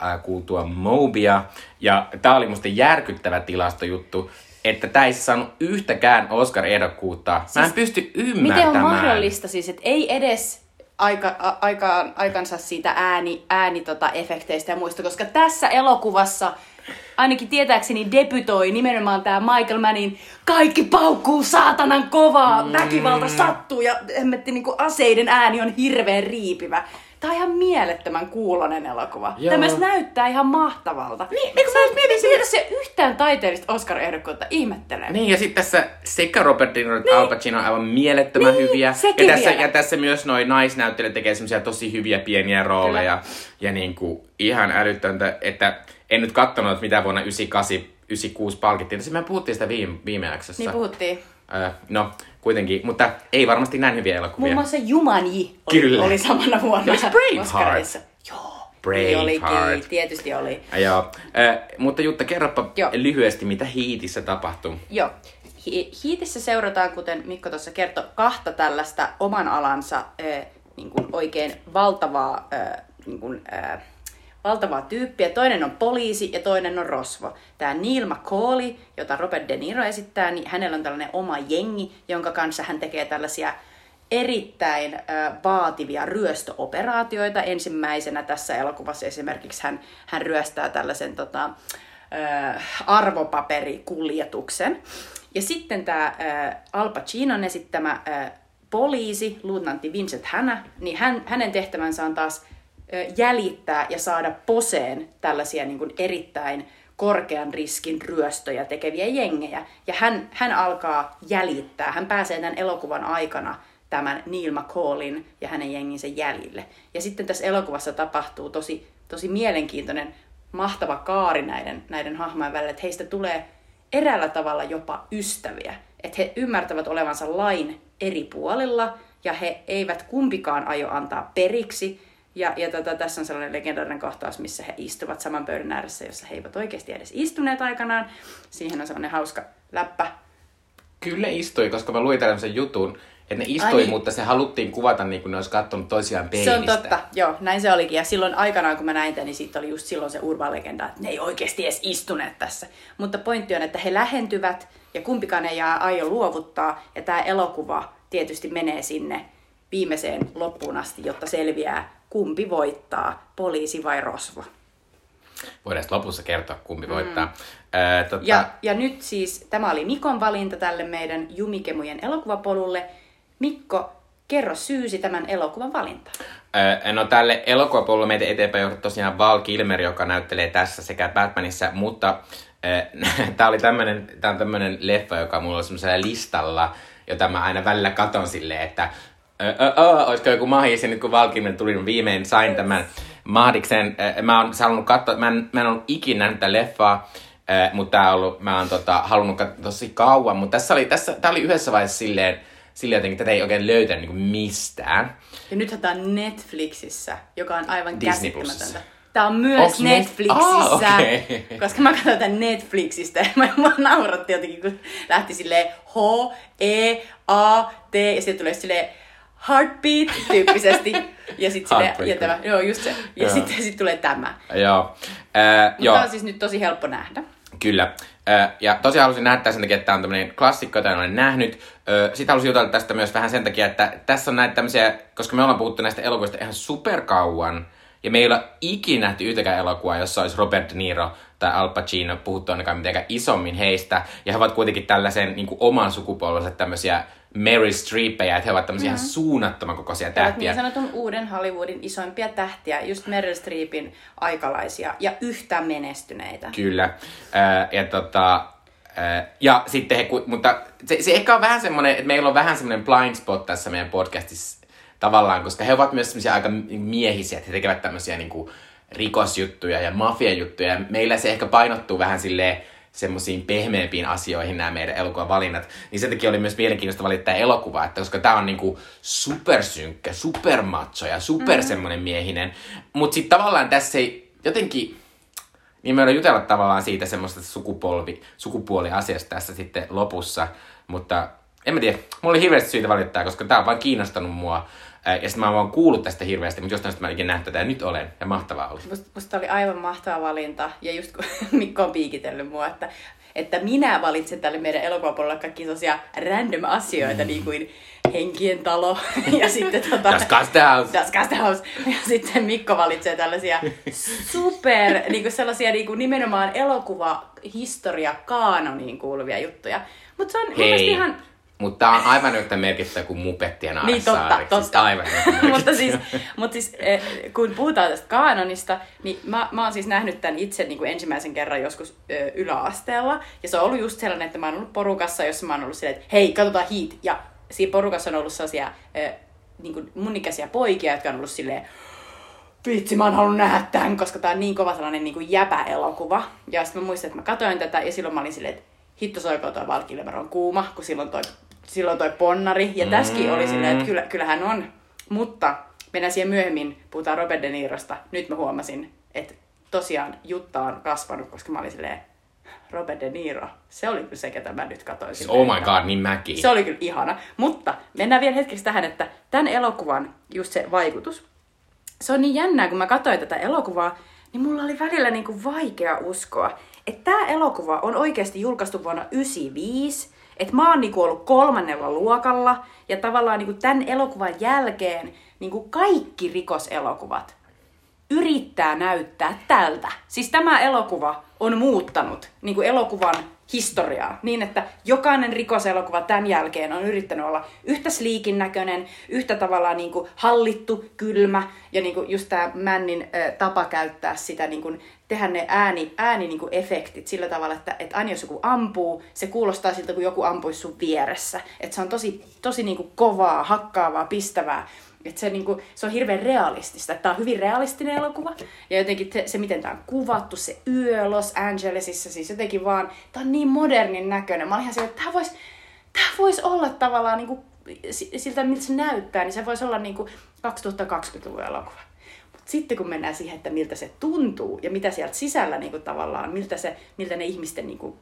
ää, kuultua Mobia. Ja tää oli musta järkyttävä tilastojuttu, että tää ei saanut yhtäkään Oscar-ehdokkuutta. Mä en pysty ymmärtämään. Miten on mahdollista siis, että ei edes aika, a, aikaan, aikansa siitä ääni, ääni tota, efekteistä ja muista, koska tässä elokuvassa ainakin tietääkseni debytoi nimenomaan tämä Michael Mannin kaikki paukkuu saatanan kovaa, mm. väkivalta sattuu ja hemmetti niinku aseiden ääni on hirveän riipivä. Tämä on ihan mielettömän kuulonen elokuva. Joo. Tämä myös näyttää ihan mahtavalta. Niin, eikö mä mietin, mietin se yhtään taiteellista Oscar-ehdokkuutta ihmettelen. Niin, ja sitten tässä sekä Robert De Niro että Al Pacino on aivan mielettömän Niin, hyviä. Ja tässä, vielä. ja tässä myös noin naisnäyttelijät tekee semmoisia tosi hyviä pieniä rooleja. Ja niin kuin ihan älyttöntä, että en nyt katsonut, että mitä vuonna 98, 96 palkittiin. Tässä me puhuttiin sitä viime, viime jaksossa. Niin puhuttiin. Öö, no, kuitenkin, mutta ei varmasti näin hyviä elokuvia. Muun muassa Jumanji oli, Kyllä. oli samana vuonna Braveheart. Joo. Niin olikin, Braveheart. tietysti oli. Ja Joo. Öö, mutta Jutta, kerropa Joo. lyhyesti, mitä Hiitissä tapahtuu. Joo. Hi- Hiitissä seurataan, kuten Mikko tuossa kertoi, kahta tällaista oman alansa äh, niin kuin oikein valtavaa, äh, niin kuin, äh, valtavaa tyyppiä. Toinen on poliisi ja toinen on rosvo. Tämä Neil McCauley, jota Robert De Niro esittää, niin hänellä on tällainen oma jengi, jonka kanssa hän tekee tällaisia erittäin vaativia ryöstöoperaatioita. Ensimmäisenä tässä elokuvassa esimerkiksi hän, hän ryöstää tällaisen tota, arvopaperikuljetuksen. Ja sitten tämä Al Pacinon esittämä poliisi, luutnantti Vincent Hanna, niin hän, hänen tehtävänsä on taas jäljittää ja saada poseen tällaisia niin kuin erittäin korkean riskin ryöstöjä tekeviä jengejä. Ja hän, hän alkaa jäljittää, hän pääsee tämän elokuvan aikana tämän Neil McCallin ja hänen jenginsä jäljille. Ja sitten tässä elokuvassa tapahtuu tosi, tosi mielenkiintoinen, mahtava kaari näiden, näiden hahmojen välillä, että heistä tulee eräällä tavalla jopa ystäviä. Että he ymmärtävät olevansa lain eri puolilla ja he eivät kumpikaan aio antaa periksi. Ja, ja tota, tässä on sellainen legendaarinen kohtaus, missä he istuvat saman pöydän ääressä, jossa he eivät oikeasti edes istuneet aikanaan. Siihen on sellainen hauska läppä. Kyllä istui, koska mä luin tällaisen jutun, että ne istui, Ai niin. mutta se haluttiin kuvata niin kuin ne olisi katsonut toisiaan peilistä. Se on totta, joo, näin se olikin. Ja silloin aikanaan, kun mä näin tämän, niin siitä oli just silloin se urban legenda, että ne ei oikeasti edes istuneet tässä. Mutta pointti on, että he lähentyvät ja kumpikaan ei jää aio luovuttaa. Ja tämä elokuva tietysti menee sinne viimeiseen loppuun asti, jotta selviää, kumpi voittaa, poliisi vai rosvo. Voidaan lopussa kertoa, kumpi voittaa. Ää, tota, Ja, ja nyt siis tämä oli Mikon valinta tälle meidän Jumikemujen elokuvapolulle. Mikko, kerro syysi tämän elokuvan valintaan. Öö, No tälle elokuvapuolelle meitä eteenpäin johdot tosiaan Val Kilmer, joka näyttelee tässä sekä Batmanissa, mutta tämä oli tämmönen, tää on tämmönen leffa, joka mulla on semmoisella listalla, jota mä aina välillä katon silleen, että ö, ö, ö, olisiko joku mahis, ja nyt kun Val Kilmer tuli, niin viimein sain tämän mahdiksen. Mä oon halunnut katsoa, mä en, mä en ollut ikinä nähnyt tätä leffaa, mutta tää on ollut, mä oon tota, halunnut katsoa tosi kauan, mutta tässä oli, tässä, tää oli yhdessä vaiheessa silleen, silleen jotenkin, tätä ei oikein löytänyt niin mistään. Ja nythän tämä on Netflixissä, joka on aivan Disney käsittämätöntä. Tämä on myös Onks Net- Netflixissä, Ah, okei. koska mä katsoin tämän Netflixistä ja mä, mä nauratti jotenkin, kun lähti silleen H, E, A, T ja sitten tulee silleen heartbeat tyyppisesti. Ja sitten Heartbreaker. ja tämä, joo just se. Ja Joo. sitten sit tulee tämä. Joo. Äh, Mutta joo. tämä on siis nyt tosi helppo nähdä. Kyllä. Ja tosiaan halusin nähdä sen takia, että tämä on tämmöinen klassikko, jota en ole nähnyt. Sitten halusin jutella tästä myös vähän sen takia, että tässä on näitä tämmöisiä, koska me ollaan puhuttu näistä elokuvista ihan superkauan, ja me ei olla ikinä nähty yhtäkään elokuvaa, jossa olisi Robert De Niro tai Al Pacino puhuttu ainakaan mitenkään isommin heistä. Ja he ovat kuitenkin tällaisen niin kuin, oman sukupolvensa tämmöisiä Meryl Streepejä, että he ovat tämmöisiä mm-hmm. ihan suunnattoman kokoisia tähtiä. niin sanotun uuden Hollywoodin isoimpia tähtiä, just Meryl Streepin aikalaisia ja yhtä menestyneitä. Kyllä. Ää, ja tota, ää, ja sitten he, mutta se, se ehkä on vähän semmoinen, että meillä on vähän semmoinen blind spot tässä meidän podcastissa tavallaan, koska he ovat myös semmoisia aika miehisiä, että he tekevät tämmöisiä niinku rikosjuttuja ja mafiajuttuja. Ja meillä se ehkä painottuu vähän silleen semmoisiin pehmeämpiin asioihin nämä meidän elokuvavalinnat. Niin sen takia oli myös mielenkiintoista valita tämä elokuva, että koska tämä on niinku supersynkkä, supermacho ja super mm. semmoinen miehinen. Mutta sitten tavallaan tässä ei jotenkin niin me jutella tavallaan siitä semmoista sukupolvi, sukupuoliasiasta tässä sitten lopussa, mutta en mä tiedä, mulla oli hirveästi syytä valittaa, koska tää on vaan kiinnostanut mua. Ja sitten mä oon vaan kuullut tästä hirveästi, mutta jostain syystä mä ikinä nähnyt tätä ja nyt olen. Ja mahtavaa oli. Musta, musta oli aivan mahtava valinta. Ja just kun Mikko on piikitellyt mua, että, että minä valitsen tälle meidän elokuvapuolella kaikki sellaisia random asioita, niin kuin henkien talo ja sitten tota... Das Gasthaus. Das Gasthaus. Ja sitten Mikko valitsee tällaisia super, niin kuin sellaisia niin kuin nimenomaan elokuvahistoria kaanoniin kuuluvia juttuja. Mutta se on Hei, ihan... mutta tää on aivan yhtä merkittävä kuin Mupettien Niin, totta. Siis totta. aivan yhtä merkittävä. mutta siis, mutta siis eh, kun puhutaan tästä kaanonista, niin mä, mä oon siis nähnyt tämän itse niin kuin ensimmäisen kerran joskus ö, yläasteella. Ja se on ollut just sellainen, että mä oon ollut porukassa, jossa mä oon ollut silleen, että hei, katsotaan Heat. Ja siinä porukassa on ollut sellaisia ö, niin kuin mun ikäisiä poikia, jotka on ollut silleen, vitsi, mä oon halunnut nähdä tämän, koska tää on niin kova sellainen niin kuin jäpä-elokuva. Ja sitten mä muistan, että mä katsoin tätä ja silloin mä olin silleen, että hitto soiko toi Valkylemer on kuuma, kun silloin toi, silloin toi ponnari. Ja tässäkin oli silleen, että kyllä, kyllähän on. Mutta mennään siihen myöhemmin, puhutaan Robert De Nirosta. Nyt mä huomasin, että tosiaan Jutta on kasvanut, koska mä olin silleen, Robert De Niro, se oli kyllä se, ketä mä nyt katsoin. silleen, Oh my god, niin mäkin. se oli kyllä ihana. Mutta mennään vielä hetkeksi tähän, että tämän elokuvan just se vaikutus. Se on niin jännää, kun mä katsoin tätä elokuvaa, niin mulla oli välillä niin kuin vaikea uskoa, että tämä elokuva on oikeasti julkaistu vuonna 1995, että mä oon niin kuin ollut kolmannella luokalla, ja tavallaan niin kuin tämän elokuvan jälkeen niin kuin kaikki rikoselokuvat yrittää näyttää tältä. Siis tämä elokuva on muuttanut niin kuin elokuvan historiaa niin, että jokainen rikoselokuva tämän jälkeen on yrittänyt olla yhtä sliikin näköinen, yhtä tavallaan niin kuin hallittu, kylmä ja niin kuin just tämä Männin äh, tapa käyttää sitä, niin kuin, tehdä ne ääni, ääni niin kuin efektit sillä tavalla, että, että aina jos joku ampuu, se kuulostaa siltä, kun joku ampuisi sun vieressä. Että se on tosi, tosi niin kuin kovaa, hakkaavaa, pistävää. Että se, niinku, se on hirveän realistista. Tämä on hyvin realistinen elokuva. Ja jotenkin se, se miten tämä on kuvattu, se yö Los Angelesissa, siis jotenkin vaan, tämä on niin modernin näköinen. Mä olin ihan että tämä voisi vois olla tavallaan niinku, si- siltä, miltä se näyttää, niin se voisi olla niinku 2020-luvun elokuva. Mutta sitten kun mennään siihen, että miltä se tuntuu ja mitä sieltä sisällä niinku tavallaan, miltä, se, miltä ne ihmisten niinku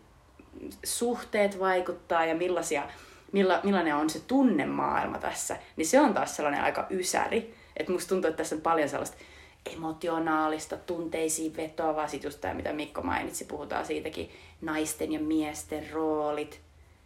suhteet vaikuttaa ja millaisia, milla, millainen on se tunnemaailma tässä, niin se on taas sellainen aika ysäri. Että musta tuntuu, että tässä on paljon sellaista emotionaalista, tunteisiin vetoavaa, sit just tämä, mitä Mikko mainitsi, puhutaan siitäkin, naisten ja miesten roolit.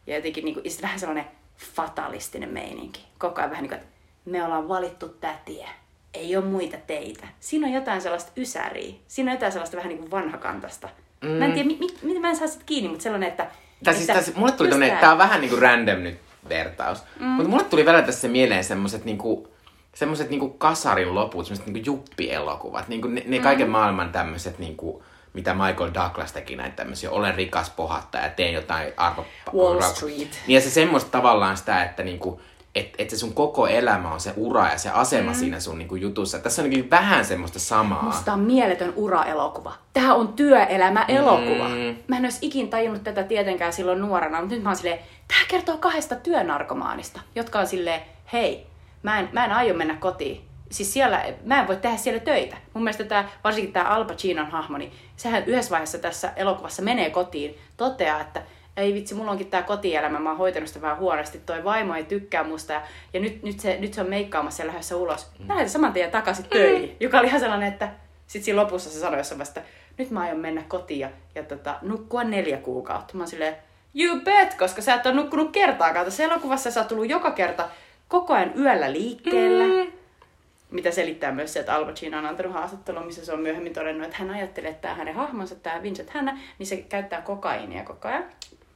Ja jotenkin niin kuin, ja vähän sellainen fatalistinen meininki. Koko ajan vähän niin kuin, että me ollaan valittu tämä tie. Ei ole muita teitä. Siinä on jotain sellaista ysäriä. Siinä on jotain sellaista vähän niin kuin vanhakantasta. Mm. Mä en tiedä, mi, mi, miten mä en saa sitä kiinni, mutta sellainen, että... Tää, siis, että tää, mulle tuli tämmönen, tää- on vähän niinku random nyt vertaus. Mm. Mutta mulle tuli välillä tässä mieleen semmoset niinku, semmoset niinku kasarin loput, semmoset niinku juppielokuvat. Niinku ne, ne kaiken maailman tämmöset niinku, mitä Michael Douglas teki näitä tämmöisiä, olen rikas pohattaja, teen jotain arvo... Wall Street. Niin ja se semmoista tavallaan sitä, että niinku, että et se sun koko elämä on se ura ja se asema mm. siinä sun niinku jutussa. Tässä on jotenkin vähän semmoista samaa. Musta on mieletön ura-elokuva. Tämä on työelämä-elokuva. Mm. Mä en olisi ikin tajunnut tätä tietenkään silloin nuorena, mutta nyt mä oon silleen, tää kertoo kahdesta työnarkomaanista, jotka on silleen, hei, mä en, mä en aio mennä kotiin. Siis siellä, mä en voi tehdä siellä töitä. Mun mielestä tää, varsinkin tämä Al Pacinon hahmo, niin sehän yhdessä vaiheessa tässä elokuvassa menee kotiin, toteaa, että ei vitsi, mulla onkin tää kotielämä, mä oon hoitanut sitä vähän huonosti, toi vaimo ei tykkää musta ja, ja nyt, nyt, se, nyt se on meikkaamassa ja lähdössä ulos. Mä lähdin saman tien takaisin töihin, joka oli ihan sellainen, että sitten siinä lopussa se sanoi jossain että nyt mä aion mennä kotiin ja, ja tota, nukkua neljä kuukautta. Mä oon silleen, you bet, koska sä et ole nukkunut kertaakaan. Tässä elokuvassa sä oot tullut joka kerta koko ajan yöllä liikkeellä. Mm. Mitä selittää myös se, että Al Pacino on antanut haastattelun, missä se on myöhemmin todennut, että hän ajattelee, että tämä hänen hahmonsa, tämä Vincent Hanna, niin se käyttää kokaiinia koko ajan.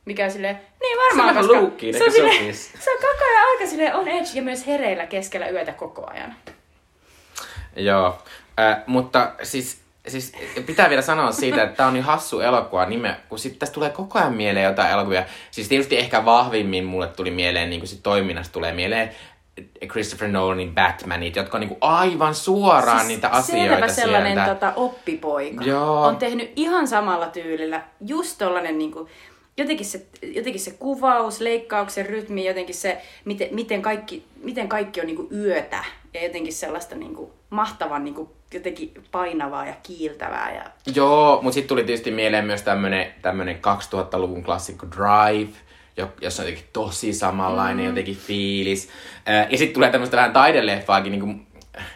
Mikä on silleen, niin varmaan, vähän koska luukkiin, se, on silleen, sopisi? se on koko ajan aika silleen on edge ja myös hereillä keskellä yötä koko ajan. Joo, äh, mutta siis, siis pitää vielä sanoa siitä, että tämä on niin hassu elokuva nime, kun sitten tästä tulee koko ajan mieleen jotain elokuvia. Siis tietysti ehkä vahvimmin mulle tuli mieleen, niin kuin sit toiminnasta tulee mieleen Christopher Nolanin Batmanit, jotka on niin kuin aivan suoraan siis niitä asioita selvä sellainen sieltä. tota, oppipoika. Joo. On tehnyt ihan samalla tyylillä just tollanen niinku, jotenkin se, jotenkin se kuvaus, leikkauksen rytmi, jotenkin se, miten, miten, kaikki, miten kaikki on niinku yötä ja jotenkin sellaista niinku mahtavan niinku, jotenkin painavaa ja kiiltävää. Ja... Joo, mutta sitten tuli tietysti mieleen myös tämmönen 2000-luvun klassikko Drive, jo- jossa on jotenkin tosi samanlainen mm. jotenkin fiilis. Ja sitten tulee tämmöistä vähän taideleffaakin, niin kuin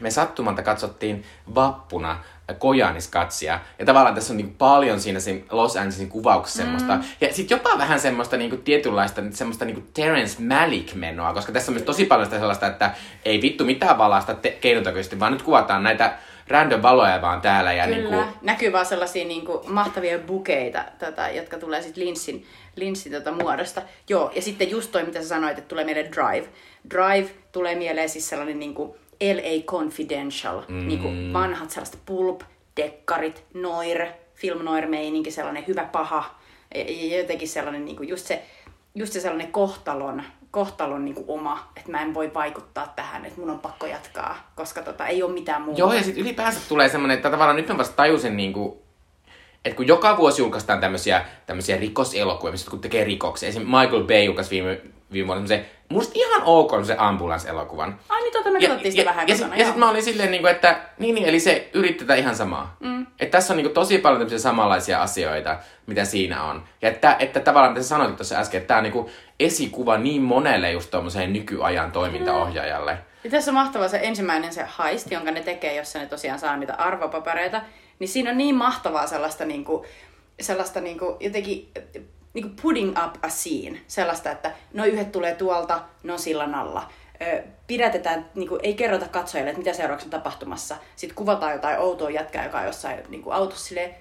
me sattumalta katsottiin vappuna Kojaniskatsia. Ja tavallaan tässä on niin paljon siinä Los Angelesin kuvauksessa semmoista. Ja sitten jopa vähän semmoista niin kuin tietynlaista semmoista niin kuin Terence Malick-menoa, koska tässä on myös tosi paljon sitä sellaista, että ei vittu mitään valasta te- keinotekoisesti, vaan nyt kuvataan näitä random valoja vaan täällä. Ja Kyllä. Niin kuin, Näkyy vaan sellaisia niin kuin, mahtavia bukeita, tota, jotka tulee sitten linssin, linssin tota, muodosta. Joo, ja sitten just toi, mitä sä sanoit, että tulee mieleen Drive. Drive tulee mieleen siis sellainen niin kuin LA Confidential, mm. niin kuin vanhat sellaiset pulp, dekkarit, noir, film noir meininki, sellainen hyvä paha. Ja jotenkin sellainen niin kuin just se, just se sellainen kohtalon, kohtalon niin kuin oma, että mä en voi vaikuttaa tähän, että mun on pakko jatkaa, koska tota, ei ole mitään muuta. Joo, ja sitten ylipäänsä tulee semmoinen, että tavallaan nyt mä vasta tajusin niin kuin, että kun joka vuosi julkaistaan tämmöisiä, tämmöisiä rikoselokuvia, missä kun tekee rikoksia. Esimerkiksi Michael Bay julkaisi viime, viime vuonna semmoisen, musta ihan ok se ambulance-elokuvan. Ai niin, tota me katsottiin sitä vähän ja, kotona, ja, ja sitten mä olin silleen, niin kuin, että niin, niin, eli se yrittää ihan samaa. Mm. Että tässä on niin kuin, tosi paljon tämmöisiä samanlaisia asioita, mitä siinä on. Ja että, että tavallaan, mitä sä sanoit tuossa äsken, että tämä on niin kuin, esikuva niin monelle just tuommoiseen nykyajan toimintaohjaajalle. Ja tässä on mahtava se ensimmäinen se heist, jonka ne tekee, jossa ne tosiaan saa niitä arvopapereita. Niin siinä on niin mahtavaa sellaista, niinku, sellaista niinku, jotenkin niinku putting up a scene. Sellaista, että no yhdet tulee tuolta, ne on sillan alla. Pidätetään, niinku, ei kerrota katsojille, että mitä seuraavaksi on tapahtumassa. Sitten kuvataan jotain outoa jätkää, joka on jossain niinku, autossa silleen,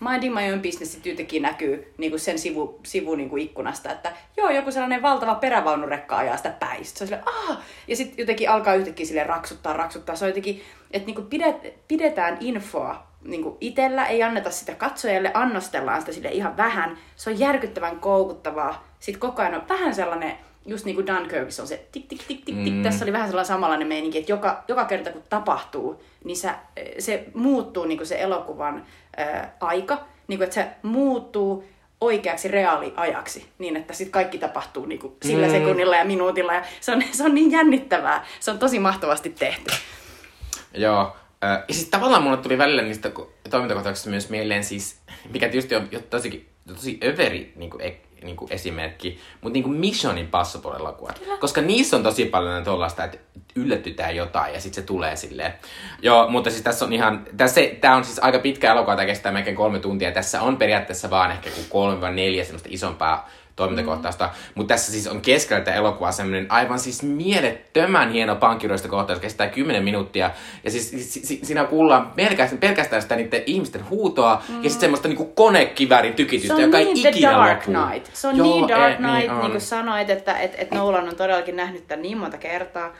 minding my own business sit yhtäkkiä näkyy niin kuin sen sivu, sivu niin kuin ikkunasta, että joo, joku sellainen valtava perävaunurekka ajaa sitä päistä. Se on silleen, Aah! Ja sitten jotenkin alkaa yhtäkkiä sille raksuttaa, raksuttaa. Se on jotenkin, että niin kuin pidet, pidetään infoa niin kuin itsellä, ei anneta sitä katsojalle, annostellaan sitä sille ihan vähän. Se on järkyttävän koukuttavaa. Sitten koko ajan on vähän sellainen, just niin kuin Dunkirkissa on se tik tik tik tik tik. Mm. Tässä oli vähän sellainen samanlainen meininki, että joka, joka kerta kun tapahtuu, niin se, se muuttuu niin kuin se elokuvan ää, aika, niin kuin, että se muuttuu oikeaksi reaaliajaksi, niin että sitten kaikki tapahtuu niin kuin sillä mm. sekunnilla ja minuutilla. Ja se, on, se on niin jännittävää. Se on tosi mahtavasti tehty. Joo. Ja sitten tavallaan mulle tuli välillä niistä toimintakohtauksista myös mieleen siis, mikä tietysti on tosi, tosi överi niin kuin, niin kuin esimerkki, mutta niin kuin Mission Impossible-elokuvat. Koska niissä on tosi paljon tuollaista, että yllätytään jotain ja sitten se tulee silleen. Joo, mutta siis tässä on ihan, tässä, tämä on siis aika pitkä elokuva, tämä kestää melkein kolme tuntia. Tässä on periaatteessa vaan ehkä kuin kolme vai neljä semmoista isompaa toimintakohtausta. Mm. Mutta tässä siis on keskellä tätä elokuvaa semmoinen aivan siis mielettömän hieno pankkiroista kohtaus, kestää 10 minuuttia. Ja siis si, si, siinä kuullaan pelkästään, pelkästään sitä niiden ihmisten huutoa mm. ja sitten semmoista niinku konekiväärin tykitystä, joka niin ei ikinä Dark. Knight. Se on Joo, niin Dark eh, Knight, niin niin, on. kuin sanoit, että et, et Nolan on todellakin nähnyt tämän niin monta kertaa.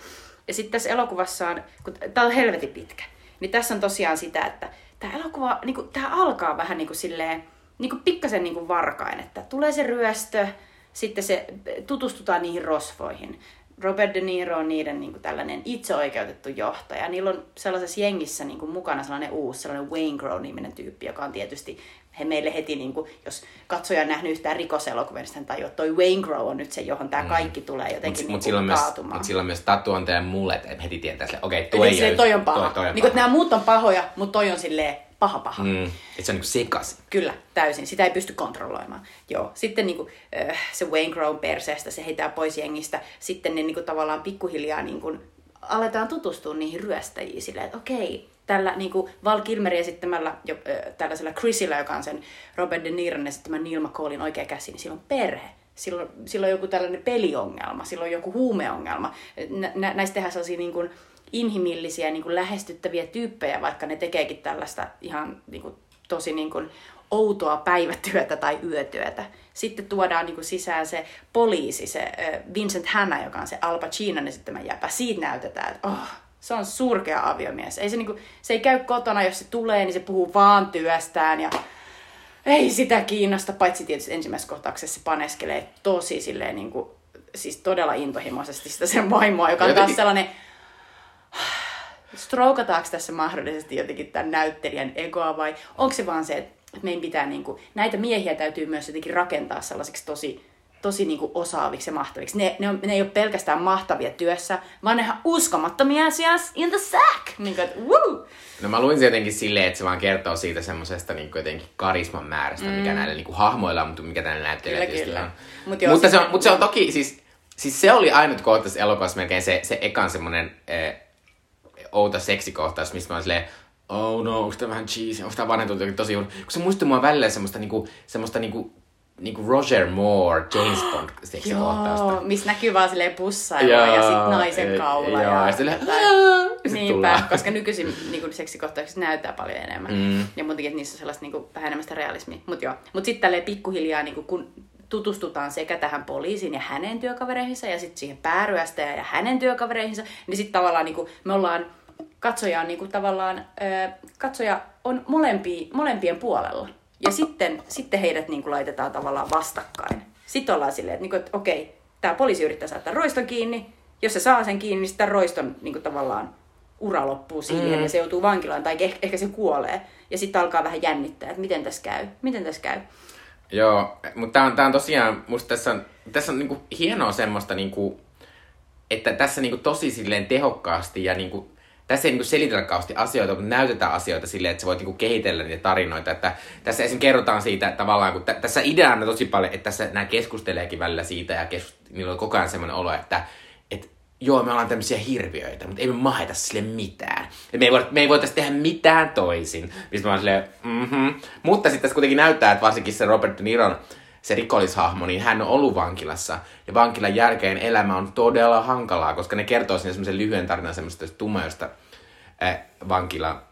Ja sitten tässä elokuvassa on, kun tämä on helvetin pitkä, niin tässä on tosiaan sitä, että tämä elokuva, niin kuin, tämä alkaa vähän niin kuin silleen, niin kuin pikkasen niin kuin varkain, että tulee se ryöstö, sitten se tutustutaan niihin rosvoihin. Robert De Niro on niiden niin kuin tällainen itseoikeutettu johtaja. Niillä on sellaisessa jengissä niin kuin mukana sellainen uusi, sellainen Wayne Grow-niminen tyyppi, joka on tietysti he meille heti, niin kuin, jos katsoja on nähnyt yhtään rikoselokuvia, niin hän tajuu, että toi Wayne Grow on nyt se, johon tämä kaikki tulee jotenkin Mutta niin mut silloin, myös, kaatumaan. mut silloin myös tatuointi ja mullet, että heti tietää että okei, okay, toi, ei toi on paha. Toi, toi on niin kuin, että paha. nämä muut on pahoja, mutta toi on silleen paha paha. Mm, että se on niinku sekas. Kyllä, täysin. Sitä ei pysty kontrolloimaan. Joo. Sitten niin kuin, äh, se Wayne Grown perseestä, se heitää pois jengistä. Sitten ne niin kuin, tavallaan pikkuhiljaa niin kuin, aletaan tutustua niihin ryöstäjiin silleen, että okei, tällä niin kuin Val Kilmerin esittämällä jo, äh, tällaisella Chrisillä, joka on sen Robert De Niron esittämän Neil McCallin oikea käsi, niin sillä on perhe. Silloin, silloin on joku tällainen peliongelma, silloin on joku huumeongelma. Nä, nä, näistä tehdään sellaisia niin kuin, inhimillisiä, niin kuin lähestyttäviä tyyppejä, vaikka ne tekeekin tällaista ihan niin kuin, tosi niin kuin, outoa päivätyötä tai yötyötä. Sitten tuodaan niin kuin, sisään se poliisi, se Vincent Hanna, joka on se Al Pacinon esittämä jäpä. Siitä näytetään, että oh, se on surkea aviomies. Ei se, niin kuin, se ei käy kotona, jos se tulee, niin se puhuu vaan työstään ja ei sitä kiinnosta, paitsi tietysti ensimmäisessä kohtauksessa se paneskelee tosi silleen niin kuin, siis todella intohimoisesti sitä sen vaimoa, joka on taas sellainen, stroukataanko tässä mahdollisesti jotenkin tämän näyttelijän egoa vai onko se vaan se, että meidän pitää niinku, näitä miehiä täytyy myös jotenkin rakentaa sellaisiksi tosi, tosi niinku osaaviksi ja mahtaviksi. Ne, ne, on, ne ei ole pelkästään mahtavia työssä, vaan ne ihan uskomattomia asiassa in the sack. Niin kuin, että woo! No mä luin se jotenkin silleen, että se vaan kertoo siitä semmoisesta niin jotenkin karisman määrästä, mm. mikä näillä niin hahmoilla on, mutta mikä näillä näyttelijöillä Kyllä, tietysti kyllä. on. Mut joo, mutta, se on, mutta se on toki, siis, siis se oli ainut kohta tässä elokuvassa melkein se, se ekan semmoinen eh, outo seksikohtaus, mistä mä oon silleen, oh no, onko tämä vähän cheesy, onko tämä vanhentunut jotenkin tosi huono. Kun se muistui mua välillä semmoista niinku, semmoista niinku, niinku Roger Moore, James Bond seksikohtausta. Joo, missä näkyy vaan silleen pussailua ja sit naisen kaula. Joo, ja, ja sit Niinpä, koska nykyisin niin seksikohtauksissa näyttää paljon enemmän. Mm. Ja muutenkin, että niissä on sellaista niin kuin, vähän enemmän sitä realismia. Mutta joo, mut sitten tälleen pikkuhiljaa, niin kuin, kun tutustutaan sekä tähän poliisiin ja hänen työkavereihinsa ja sitten siihen pääryöstäjään ja hänen työkavereihinsa, niin sitten tavallaan niin kuin, me ollaan, katsoja on niin kuin, tavallaan, ö, katsoja on molempi, molempien puolella. Ja sitten, sitten heidät niin kuin, laitetaan tavallaan vastakkain. Sitten ollaan silleen, että, niin kuin, että okei, tämä poliisi yrittää saada roiston kiinni. Jos se saa sen kiinni, niin sitten roiston niin kuin tavallaan ura loppuu siihen mm. ja se joutuu vankilaan tai ehkä, ehkä se kuolee. Ja sitten alkaa vähän jännittää, että miten tässä käy, miten tässä käy. Joo, mutta tämä on, tää on tosiaan, musta tässä on, tässä on niinku hienoa semmoista, niinku, että tässä niinku tosi silleen tehokkaasti ja niinku, tässä ei niinku selitellä kauheasti asioita, mutta näytetään asioita silleen, että sä voit niinku kehitellä niitä tarinoita. Että tässä esim. kerrotaan siitä että tavallaan, kun t- tässä ideana tosi paljon, että tässä nämä keskusteleekin välillä siitä ja keskust- niillä on koko ajan semmoinen olo, että et, joo, me ollaan tämmöisiä hirviöitä, mutta ei me maheta sille mitään. Me ei, voi, me ei voitaisi tehdä mitään toisin. Mistä mä oon silleen, mm-hmm. Mutta sitten tässä kuitenkin näyttää, että varsinkin se Robert De Niron se rikollishahmo, niin hän on ollut vankilassa. Ja vankilan jälkeen elämä on todella hankalaa, koska ne kertoo sinne semmoisen lyhyen tarinan semmoista tumeista äh, vankila,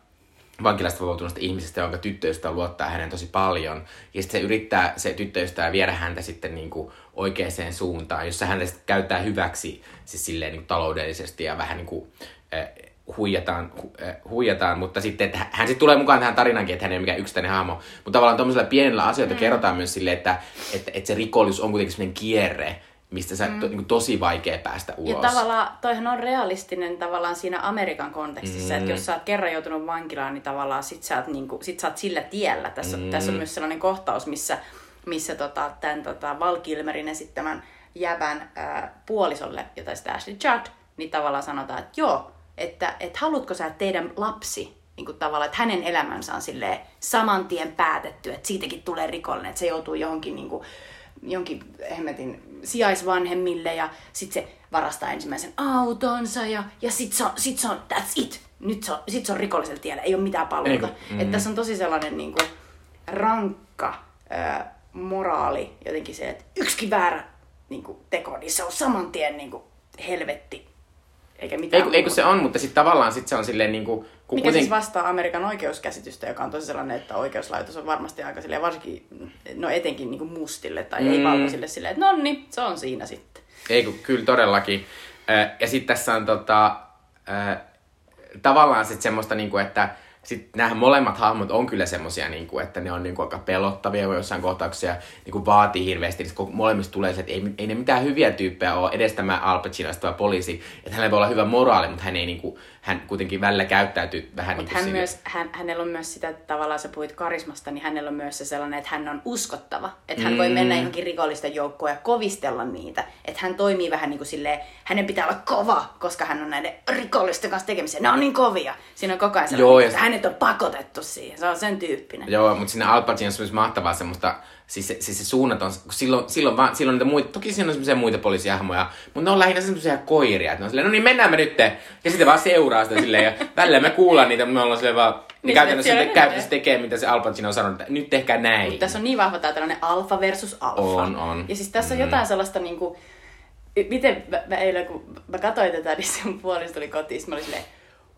vankilasta vapautuneesta ihmisestä, jonka tyttöystä luottaa hänen tosi paljon. Ja sitten se yrittää, se tyttöystä viedä häntä sitten niin kuin oikeaan suuntaan, jossa hän käyttää hyväksi siis silleen niin taloudellisesti ja vähän niin kuin, äh, huijataan, hu, äh, huijataan, mutta sitten että hän sitten tulee mukaan tähän tarinankin, että hän ei ole mikään yksittäinen hahmo. Mutta tavallaan tuollaisilla pienillä asioilla mm. kerrotaan myös silleen, että, että, että se rikollisuus on kuitenkin sellainen kierre, mistä sä mm. to, niin tosi vaikea päästä ulos. Ja tavallaan toihan on realistinen tavallaan siinä Amerikan kontekstissa, mm. että jos sä oot kerran joutunut vankilaan, niin tavallaan sit sä oot, niin kuin, sit sä oot sillä tiellä. Tässä, mm. tässä on myös sellainen kohtaus, missä, missä tota, tämän tota, Val Kilmerin esittämän jäbän ää, puolisolle, jota sitä Ashley Judd, niin tavallaan sanotaan, että joo, että, että haluatko sä, että teidän lapsi niin kuin tavallaan, että hänen elämänsä on saman tien päätetty, että siitäkin tulee rikollinen, että se joutuu johonkin niin kuin, jonkin hemmetin sijaisvanhemmille ja sitten se varastaa ensimmäisen autonsa ja, ja sitten se, on, sit se on, that's it. Nyt se on, sit se on rikollisella tiellä, ei ole mitään palveluita. Mm. Että tässä on tosi sellainen niin kuin, rankka ö, moraali, jotenkin se, että yksikin väärä niin kuin, teko, niin se on saman tien niin kuin, helvetti eikä mitään Eiku, eikö se on, mutta sitten tavallaan sit se on silleen niin kuin... Kun Mikä kuiten... siis vastaa Amerikan oikeuskäsitystä, joka on tosi sellainen, että oikeuslaitos on varmasti aika silleen, varsinkin, no etenkin niin kuin mustille tai mm. ei valkoisille silleen, että no niin, se on siinä sitten. Ei kun, kyllä todellakin. Ja sitten tässä on tota, tavallaan sitten semmoista, niin kuin, että sitten nämä molemmat hahmot on kyllä semmosia, niin että ne on niin kuin, aika pelottavia jossain kohtauksia, niin kuin vaatii hirveästi. Niin molemmista tulee se, että ei, ei ne mitään hyviä tyyppejä ole, edes tämä Al Pacino poliisi. Että hänellä voi olla hyvä moraali, mutta hän ei niin kuin, hän kuitenkin välillä käyttäytyy vähän Mut niin hän myös, hän, hänellä on myös sitä, että tavallaan sä puhuit karismasta, niin hänellä on myös se sellainen, että hän on uskottava. Että hän mm. voi mennä johonkin rikollisten joukkoon ja kovistella niitä. Että hän toimii vähän niin kuin silleen, hänen pitää olla kova, koska hän on näiden rikollisten kanssa tekemisiä. Ne on niin kovia. Siinä on koko ajan Joo, että hänet on pakotettu siihen. Se on sen tyyppinen. Joo, mutta sinne Al Pacino on myös mahtavaa semmoista siis se, siis se suunnaton, silloin, silloin, vaan, silloin niitä muita, toki siinä on semmoisia muita poliisihahmoja, mutta ne on lähinnä semmoisia koiria, että ne on silleen, no niin mennään me nyt, ja sitten vaan seuraa sitä silleen, ja välillä me kuullaan niitä, mutta me ollaan silleen vaan, niin käytännössä, te, käytännössä tekee, mitä se Al Pacino on sanonut, että nyt tehkää näin. Mutta tässä on niin vahva tämä tällainen alfa versus alfa. On, on. Ja siis tässä on mm. jotain sellaista niinku, miten mä, mä eilen, kun mä katsoin tätä, niin se mun tuli kotiin, mä olin silleen,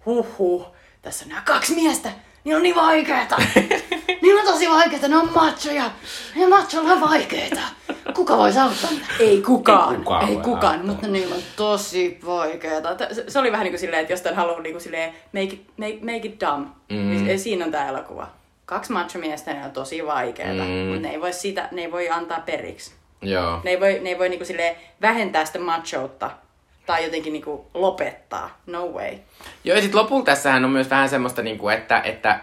huh huh, tässä on nämä kaksi miestä, niin on niin vaikeeta. niin on tosi vaikeeta, ne on machoja. Ja machoilla on vaikeeta. Kuka voi auttaa Ei kukaan. Ei kukaan, ei kukaan mutta niillä on tosi vaikeeta. Se oli vähän niin kuin silleen, että jostain haluaa niin kuin silleen, make it, make, make it dumb. Mm. Siinä on tämä elokuva. Kaksi machomiestä, ne on tosi vaikeeta, mm. mutta ne ei voi, siitä, ne ei voi antaa periksi. Joo. Ne ei voi, ne ei voi niinku silleen vähentää sitä machoutta tai jotenkin niinku lopettaa. No way. Joo, ja sitten lopulta tässähän on myös vähän semmoista, niinku, että, että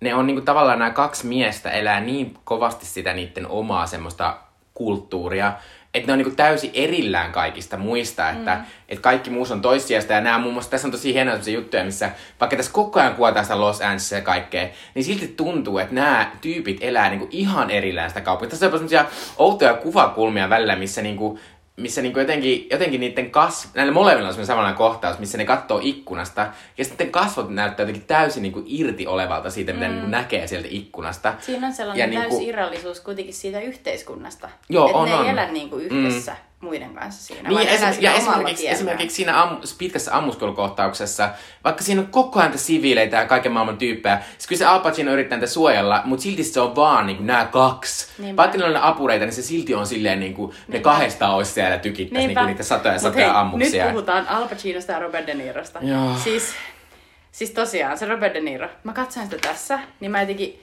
ne on niinku tavallaan nämä kaksi miestä elää niin kovasti sitä niiden omaa semmoista kulttuuria, että ne on niinku täysin erillään kaikista muista, että mm. et kaikki muus on toissijasta. Ja nämä muun muassa, tässä on tosi hienoja juttuja, missä vaikka tässä koko ajan kuvataan sitä Los Angeles ja kaikkea, niin silti tuntuu, että nämä tyypit elää niinku ihan erillään sitä kaupunkia. Tässä on semmoisia outoja kuvakulmia välillä, missä niinku missä niinku jotenkin, jotenkin niiden kasv... Näillä molemmilla on semmoinen samanlainen kohtaus, missä ne katsoo ikkunasta, ja sitten kasvot näyttää jotenkin täysin niinku irti olevalta siitä, mitä mm. niinku näkee sieltä ikkunasta. Siinä on sellainen ja täysi niinku... irrallisuus kuitenkin siitä yhteiskunnasta. Joo, että on, ne on. ei elä niinku yhdessä. Mm muiden kanssa siinä. Niin, esim- ja esimerkiksi, esimerkiksi siinä am, pitkässä ammuskelukohtauksessa, vaikka siinä on koko ajan siviileitä ja kaiken maailman tyyppejä, siis kyllä se Al Pacino yrittää niitä suojella, mutta silti se on vaan niin nämä kaksi. Niinpä. Vaikka niillä on apureita, niin se silti on silleen, niin kuin, ne kahdesta olisi siellä tykittäisi niin niitä satoja ja satoja hei, ammuksia. nyt puhutaan Al Pacinosta ja Robert De Nirosta. Joo. Siis, siis tosiaan, se Robert De Niro. Mä katsoin sitä tässä, niin mä jotenkin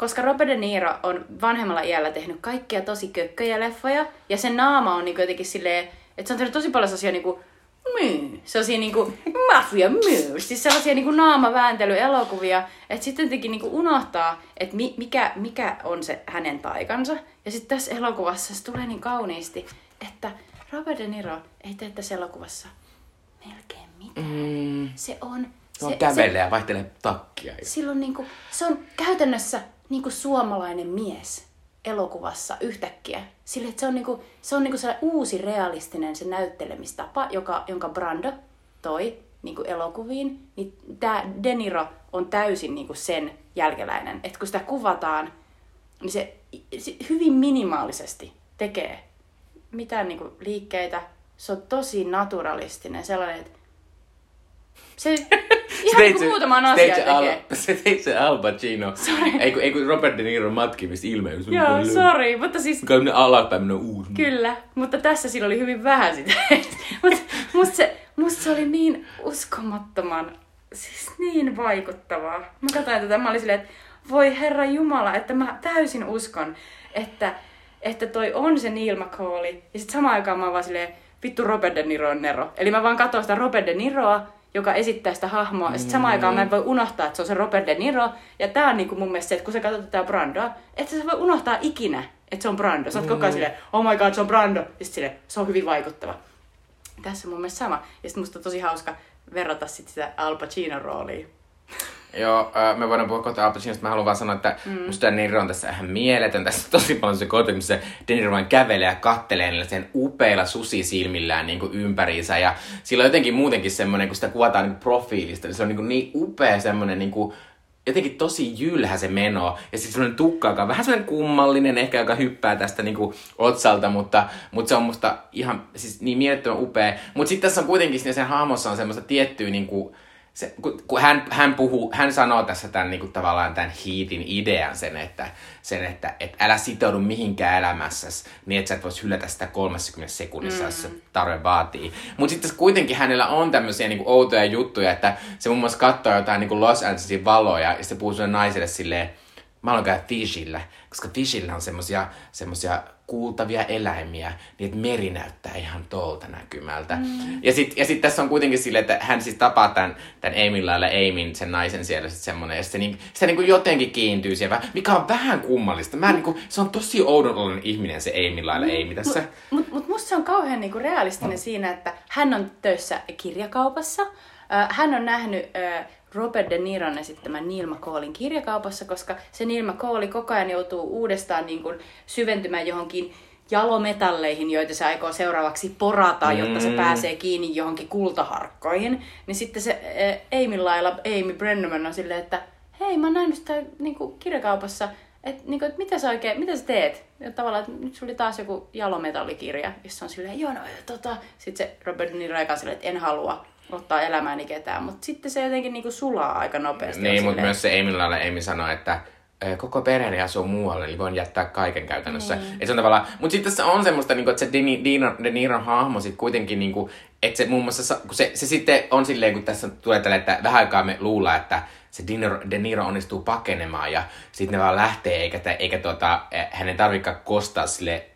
koska Robert De Niro on vanhemmalla iällä tehnyt kaikkia tosi kökköjä leffoja, ja sen naama on niin jotenkin silleen, Että se on tehnyt tosi paljon sellaisia niinku, myy, sellaisia niinku mafia myy, siis sellaisia niinku naamavääntelyelokuvia, että sitten jotenkin niinku unohtaa, että mi, mikä, mikä on se hänen taikansa. Ja sitten tässä elokuvassa se tulee niin kauniisti, että Robert De Niro ei tee tässä elokuvassa melkein mitään. Mm. Se on... Se on kävelee ja vaihtelee takkia. Silloin niinku, se on käytännössä niinku suomalainen mies elokuvassa yhtäkkiä. Sille, että se on, niinku, se on niinku se uusi realistinen se näyttelemistapa, joka, jonka Brando toi niinku elokuviin. Niin tämä De Niro on täysin niinku sen jälkeläinen. Että kun sitä kuvataan, niin se, se hyvin minimaalisesti tekee mitään niinku liikkeitä. Se on tosi naturalistinen, sellainen, että se ihan niin kuin muutaman asian tekee. Al, se teit se Al Pacino. Sorry. Ei kun, ei kun Robert De Niro matkimista ilmeys. Joo, sorry, mutta siis... Kun ne alapäin, uusi. Kyllä, mutta tässä sillä oli hyvin vähän sitä. mutta musta se, musta se oli niin uskomattoman, siis niin vaikuttavaa. Mä katsoin tätä, mä olin silleen, että voi herra Jumala, että mä täysin uskon, että, että toi on se Neil McCauley. Ja sitten samaan aikaan mä oon vaan silleen, vittu Robert De Niro on Nero. Eli mä vaan katsoin sitä Robert De Niroa, joka esittää sitä hahmoa. Mm. Ja sitten samaan aikaan mä en voi unohtaa, että se on se Robert De Niro. Ja tää on niinku mun mielestä se, että kun sä katsot tätä Brandoa, että sä voi unohtaa ikinä, että se on Brando. Sä oot mm. koko ajan silleen, oh my god, se on Brando. Ja sitten silleen, se on hyvin vaikuttava. Tässä on mun mielestä sama. Ja sitten musta on tosi hauska verrata sit sitä Al Pacino rooliin. Joo, äh, me voidaan puhua kohta Al Pacinosta. Mä haluan vaan sanoa, että mm. musta Niro on tässä ihan mieletön. Tässä on tosi paljon se kohta, missä De Niro vain kävelee ja kattelee niillä sen upeilla susisilmillään niin kuin ympäriinsä. Ja sillä on jotenkin muutenkin semmoinen, kun sitä kuvataan niin profiilista, niin se on niin, kuin niin upea semmoinen niin kuin, jotenkin tosi jylhä se meno. Ja sitten semmoinen tukka, joka on vähän semmoinen kummallinen, ehkä joka hyppää tästä niinku otsalta, mutta, mutta se on musta ihan siis niin mielettömän upea. Mutta sitten tässä on kuitenkin sen hahmossa on semmoista tiettyä niinku, se, kun, kun hän, hän, puhuu, hän sanoo tässä tämän, niin kuin, tavallaan tämän hiitin idean sen, että, sen, että et älä sitoudu mihinkään elämässäsi niin, että sä et voisi hylätä sitä 30 sekunnissa, mm. jos se tarve vaatii. Mutta sitten kuitenkin hänellä on tämmöisiä niin kuin, outoja juttuja, että se muun muassa katsoo jotain niin kuin Los Angelesin valoja ja se puhuu naiselle silleen, mä haluan käydä fishillä, koska fishillä on semmosia, semmosia kuultavia eläimiä, niin että meri näyttää ihan tolta näkymältä. Mm. Ja sitten ja sit tässä on kuitenkin silleen, että hän siis tapaa tämän, tämän Aimin lailla Aimin, sen naisen siellä sit semmonen, ja se, niin, se niin kuin jotenkin kiintyy siihen, mikä on vähän kummallista. Mä niin kuin, se on tosi oudonollinen ihminen se Aimin lailla mm. Amy tässä. Mutta mut, mut musta se on kauhean niin kuin realistinen mm. siinä, että hän on töissä kirjakaupassa, hän on nähnyt Robert De Niron esittämän Neil McCallin kirjakaupassa, koska se Neil McCall koko ajan joutuu uudestaan niin kuin syventymään johonkin jalometalleihin, joita se aikoo seuraavaksi porata, jotta se mm. pääsee kiinni johonkin kultaharkkoihin. Niin sitten se äh, Amy lailla, Amy Brenneman on silleen, että hei, mä oon nähnyt sitä niin kuin kirjakaupassa, että niin kuin, mitä sä oikein, mitä sä teet? Ja tavallaan, että nyt sulla oli taas joku jalometallikirja, jossa on silleen, joo no, tota. Sitten se Robert De Niro silleen, että en halua ottaa elämääni ketään, mutta sitten se jotenkin niinku sulaa aika nopeasti. Niin, mutta myös se lailla Amy sanoi, että koko perheeni asuu muualle, eli voin jättää kaiken käytännössä. Mm. Et se on tavallaan, mutta sitten tässä on semmoista, niinku, että se De, Niro, De Niron hahmo sitten kuitenkin, niinku, että se muun muassa, kun se, se sitten on silleen, kun tässä tulee tälle, että vähän aikaa me luullaan, että se De Niro, De Niro onnistuu pakenemaan ja sitten ne vaan lähtee, eikä, eikä tota, hänen tarvitse kostaa sille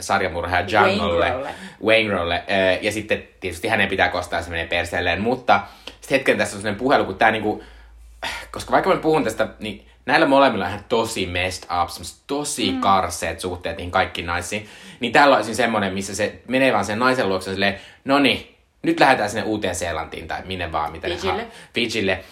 sarjamurhaaja Junglelle, Waingrolle, ja sitten tietysti hänen pitää kostaa, se menee perseelleen, mutta sitten hetken tässä on sellainen puhelu, kun tämä niinku, koska vaikka mä puhun tästä, niin näillä molemmilla on ihan tosi messed up, tosi mm. karseet suhteet niihin kaikkiin naisiin, niin täällä olisi semmoinen, missä se menee vaan sen naisen luokse silleen, no niin, nyt lähdetään sinne uuteen Seelantiin tai minne vaan, mitä Fijille. Fijille.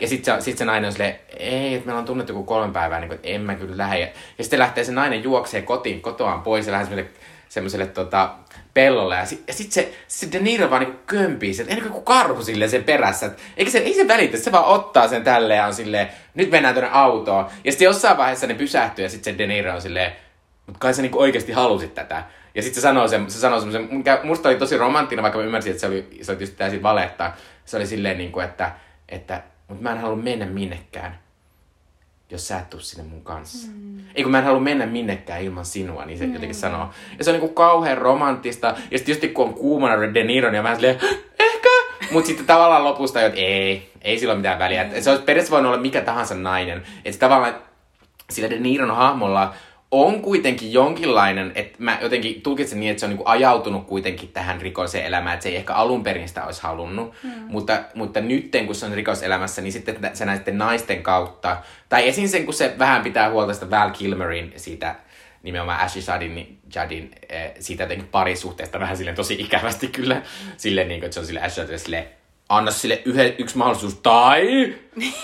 Ja sitten se, sit se nainen on silleen, ei, että meillä on tunnettu joku kolme päivää, niin kuin, että en mä kyllä lähde. Ja, ja sitten lähtee se nainen juoksee kotiin, kotoaan pois ja lähtee semmoiselle, semmoiselle tota, pellolle. Ja, sitten sit se, se De Niro vaan niin kömpii sen, ennen kuin karhu silleen sen perässä. Et, eikä se, ei se välitä, se vaan ottaa sen tälleen ja on silleen, nyt mennään tuonne autoon. Ja sitten jossain vaiheessa ne pysähtyy ja sitten se De Niro on silleen, mutta kai sä niinku oikeasti halusit tätä. Ja sitten se sanoo, se, se sanoo semmoisen, musta oli tosi romanttinen, vaikka mä ymmärsin, että se oli, se oli just täysin valetta. Se oli silleen, niin kuin, että, että mutta mä en halua mennä minnekään, jos sä et tuu sinne mun kanssa. Mm. Ei kun mä en halua mennä minnekään ilman sinua, niin se mm. jotenkin sanoo. Ja se on niinku kauhean romanttista. Ja sitten just kun on kuumana De Niro, niin vähän silleen, ehkä. Mutta sitten tavallaan lopusta että ei, ei sillä ole mitään väliä. Mm. se olisi periaatteessa voinut olla mikä tahansa nainen. Että tavallaan sillä De Niron hahmolla on kuitenkin jonkinlainen, että mä jotenkin tulkitsen niin, että se on niin kuin ajautunut kuitenkin tähän rikolliseen elämään, että se ei ehkä alun perin sitä olisi halunnut, mm. mutta, mutta nyt kun se on rikoselämässä, niin sitten se näiden naisten kautta, tai esim. sen kun se vähän pitää huolta sitä Val Kilmerin siitä nimenomaan Ashley Juddin, niin Juddin äh, siitä jotenkin parisuhteesta vähän silleen tosi ikävästi kyllä, silleen niin kuin, että se on sille Ashley sille anna sille yhden, yksi mahdollisuus, tai...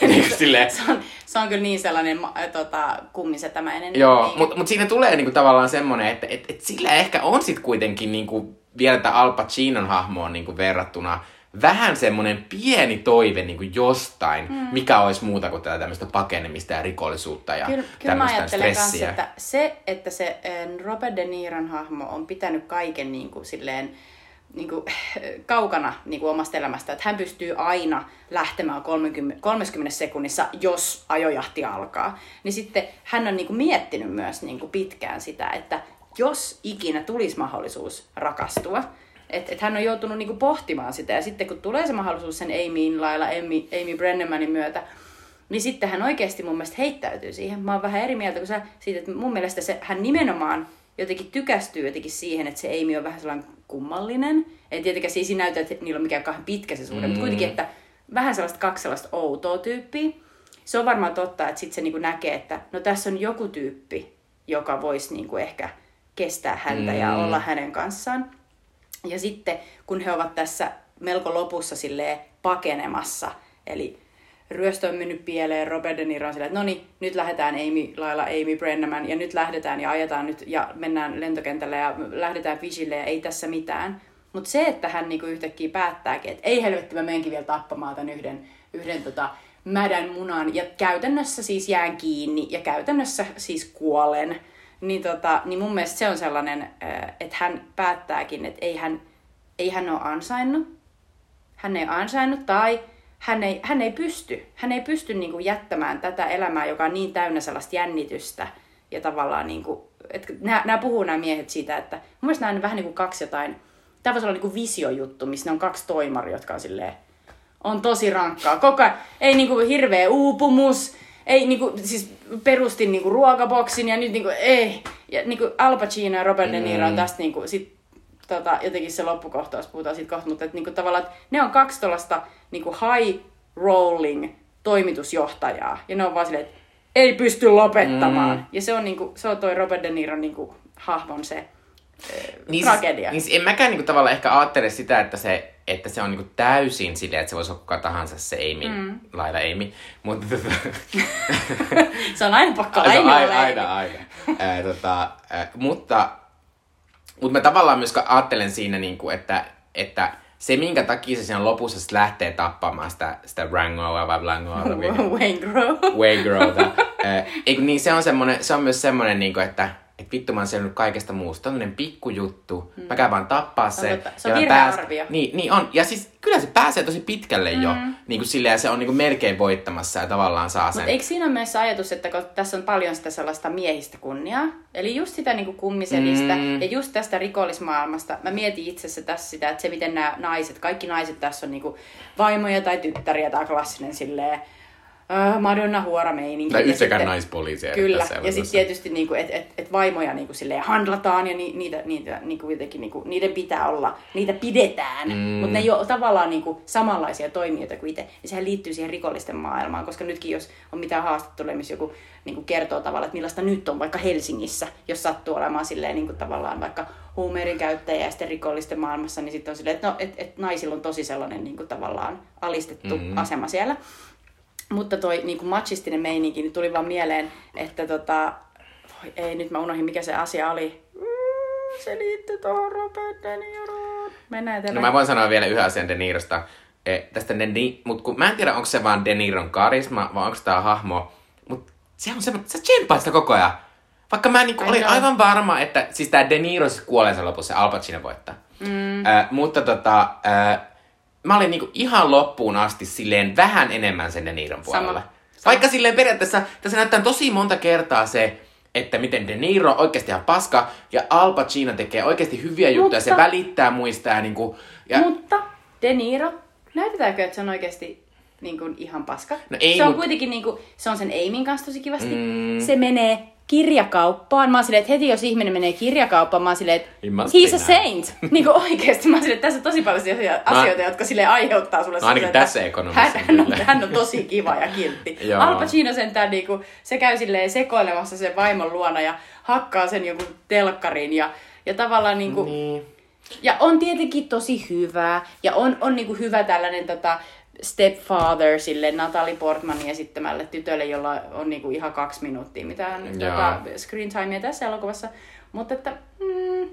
niin sille... se, on, se on kyllä niin sellainen äh, tota, kummisetämäinen. Joo, niin, mutta mut siinä tulee niinku tavallaan semmoinen, että et, et sillä ehkä on sit kuitenkin niinku, vielä tätä Al Pacinon hahmoon niinku verrattuna vähän semmoinen pieni toive niin kuin jostain, mm. mikä olisi muuta kuin tätä tämmöistä pakenemista ja rikollisuutta ja kyllä, kyllä mä ajattelen kanssa, että se, että se äh, Robert De Niron hahmo on pitänyt kaiken niin kuin silleen, niin kuin, kaukana niin kuin omasta elämästä, että hän pystyy aina lähtemään 30, 30 sekunnissa, jos ajojahti alkaa. Niin sitten hän on niin kuin, miettinyt myös niin kuin, pitkään sitä, että jos ikinä tulisi mahdollisuus rakastua, että et hän on joutunut niin kuin, pohtimaan sitä. Ja sitten kun tulee se mahdollisuus sen Amyin lailla, Amy, Amy Brennemanin myötä, niin sitten hän oikeasti mun mielestä heittäytyy siihen. Mä oon vähän eri mieltä kuin sä siitä, että mun mielestä se, hän nimenomaan jotenkin tykästyy jotenkin siihen, että se Amy on vähän sellainen kummallinen. Ei tietenkään siis näytä, että niillä on mikään kahden pitkä se suhde, mm. mutta kuitenkin, että vähän sellaista kaksi sellaista outoa tyyppiä. Se on varmaan totta, että sitten se niinku näkee, että no tässä on joku tyyppi, joka voisi niinku ehkä kestää häntä mm. ja olla hänen kanssaan. Ja sitten kun he ovat tässä melko lopussa silleen pakenemassa, eli ryöstö on mennyt pieleen, Robert De Niro on silleen, että no niin, nyt lähdetään Amy, lailla Amy Brenneman, ja nyt lähdetään ja ajetaan nyt, ja mennään lentokentälle ja lähdetään Vigille, ja ei tässä mitään. Mutta se, että hän niinku yhtäkkiä päättääkin, että ei helvetti, mä menenkin vielä tappamaan tämän yhden, yhden tota, mädän munan, ja käytännössä siis jään kiinni, ja käytännössä siis kuolen, niin, tota, niin mun mielestä se on sellainen, että hän päättääkin, että ei hän, ei hän ole ansainnut, hän ei ansainnut, tai hän ei, hän ei pysty, hän ei pysty niin kuin jättämään tätä elämää, joka on niin täynnä sellaista jännitystä ja tavallaan niin kuin, että nämä, nämä puhuu nämä miehet siitä, että mun mielestä nämä on vähän niin kuin kaksi jotain, tämä voisi olla niin kuin visiojuttu, missä ne on kaksi toimaria, jotka on silleen, on tosi rankkaa. Koko ajan, ei niin kuin hirveä uupumus, ei niinku, siis perustin niinku ruokaboksin ja nyt niinku, ei. Ja niinku Al Pacino ja Robert De Niro on mm. tästä niinku, sit tota, jotenkin se loppukohtaus, puhutaan siitä kohta, mutta et, niinku, tavallaan, että ne on kaksi tuollaista niinku high rolling toimitusjohtajaa. Ja ne on vaan silleen, että ei pysty lopettamaan. Mm. Ja se on, niinku, se on toi Robert De Niron niinku, hahmon se niin tragedia. Siis, niin en mäkään niinku, tavallaan ehkä ajattele sitä, että se, että se on niinku, täysin silleen, että se voisi olla kuka tahansa se Amy, mm. Laila Amy. Mutta, se on aina pakko aina, aina, aina, aina. äh, tota, äh, mutta, mutta mä tavallaan myös ajattelen siinä, niinku, että, että se, minkä takia se siinä lopussa sit lähtee tappamaan sitä, sitä Rangoa vai Blangoa. Wayne Waygrowta. äh, niin se on, semmonen, se on myös semmoinen, niinku, että että vittu mä oon selvinnyt kaikesta muusta. Tämmönen pikkujuttu. Mm. Mä käyn vaan tappaa sen. Se on pääs... arvio. Niin, niin on. Ja siis kyllä se pääsee tosi pitkälle mm. jo. Niin kuin silleen, se on niin kuin melkein voittamassa ja tavallaan saa sen. Mutta eikö siinä ole myös ajatus, että kun tässä on paljon sitä sellaista miehistä kunniaa, eli just sitä niin kuin kummiselistä mm. ja just tästä rikollismaailmasta. Mä mietin itse asiassa tässä sitä, että se miten nämä naiset, kaikki naiset tässä on niin kuin vaimoja tai tyttäriä tai klassinen silleen, uh, Madonna huora meininki. Tai yhtäkään naispoliisia. Kyllä, ja sitten tietysti niinku, että et, et vaimoja niinku, silleen handlataan ja ni, niitä, niitä, niinku, jotenkin, niinku, niiden pitää olla, niitä pidetään, mm. mutta ne ei ole tavallaan niinku, samanlaisia toimijoita kuin itse. Ja sehän liittyy siihen rikollisten maailmaan, koska nytkin jos on mitään haastatteluja, missä joku niinku, kertoo tavallaan, että millaista nyt on vaikka Helsingissä, jos sattuu olemaan silleen niinku, tavallaan vaikka huumeiden käyttäjä ja sitten rikollisten maailmassa, niin sitten on silleen, että no, et, et naisilla on tosi sellainen niinku, tavallaan alistettu mm. asema siellä. Mutta toi niin kuin machistinen meininki niin tuli vaan mieleen, että tota, voi ei, nyt mä unohdin mikä se asia oli. Mm, se liittyy tuohon Robert De Niroon. Mennään eteenpäin. No mä voin sanoa vielä yhden asian De Nirosta. E, tästä De Ni- mut kun mä en tiedä, onko se vaan De Niron karisma vai onko tämä hahmo. Mutta se on semmoinen, sä tsemppaat sitä koko ajan. Vaikka mä niinku olin aivan varma, että siis tää De Niro siis kuolee sen lopussa, Al Pacino voittaa. Mm. Äh, mutta tota, äh, mä olin niinku ihan loppuun asti silleen vähän enemmän sen De Niron puolella. Sama. Vaikka silleen periaatteessa tässä näyttää tosi monta kertaa se, että miten De Niro on oikeasti ihan paska ja Al Pacino tekee oikeasti hyviä juttuja mutta, se välittää muista ja niinku... Ja... Mutta De Niro, näytetäänkö, että se on oikeasti niin kuin ihan paska? No ei, se on mut... kuitenkin niin kuin, se on sen Aimin kanssa tosi kivasti. Mm. Se menee kirjakauppaan. Mä oon silleen, että heti jos ihminen menee kirjakauppaan, mä oon silleen, että He must he's a saint. niin kuin oikeesti. Mä oon silleen, että tässä on tosi paljon asioita, jotka sille aiheuttaa sulle No ainakin sellaisen, tässä ekonomissa hän, hän, on, hän on tosi kiva ja kiltti. Al Pacino sentään niinku, se käy silleen sekoilemassa sen vaimon luona ja hakkaa sen jonkun telkkarin ja, ja tavallaan niinku, Niin. ja on tietenkin tosi hyvä. Ja on, on niinku hyvä tällainen tota, stepfather sille Natalie Portmanin esittämälle tytölle, jolla on niinku ihan kaksi minuuttia mitään tota, screen timea tässä elokuvassa. Mutta että, mm,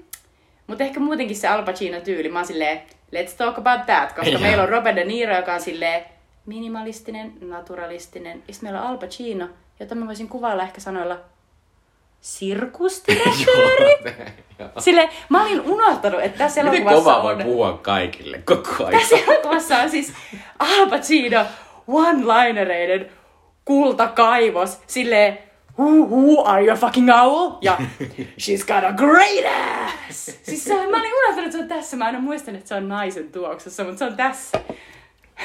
mutta ehkä muutenkin se Al Pacino-tyyli, mä oon silleen, let's talk about that, koska Joo. meillä on Robert De Niro, joka on silleen minimalistinen, naturalistinen, ja meillä on Al Pacino, jota mä voisin kuvailla ehkä sanoilla sirkusdirektööri. Joo. Sille, mä olin unohtanut, että tässä Miten elokuvassa kovaa voi on... puhua kaikille koko ajan? Tässä elokuvassa on siis Al Pacino one-linereiden kultakaivos. Silleen, who, who are you a fucking owl? Ja she's got a great ass! Siis se on, mä olin unohtanut, että se on tässä. Mä aina muistan, että se on naisen tuoksussa, mutta se on tässä.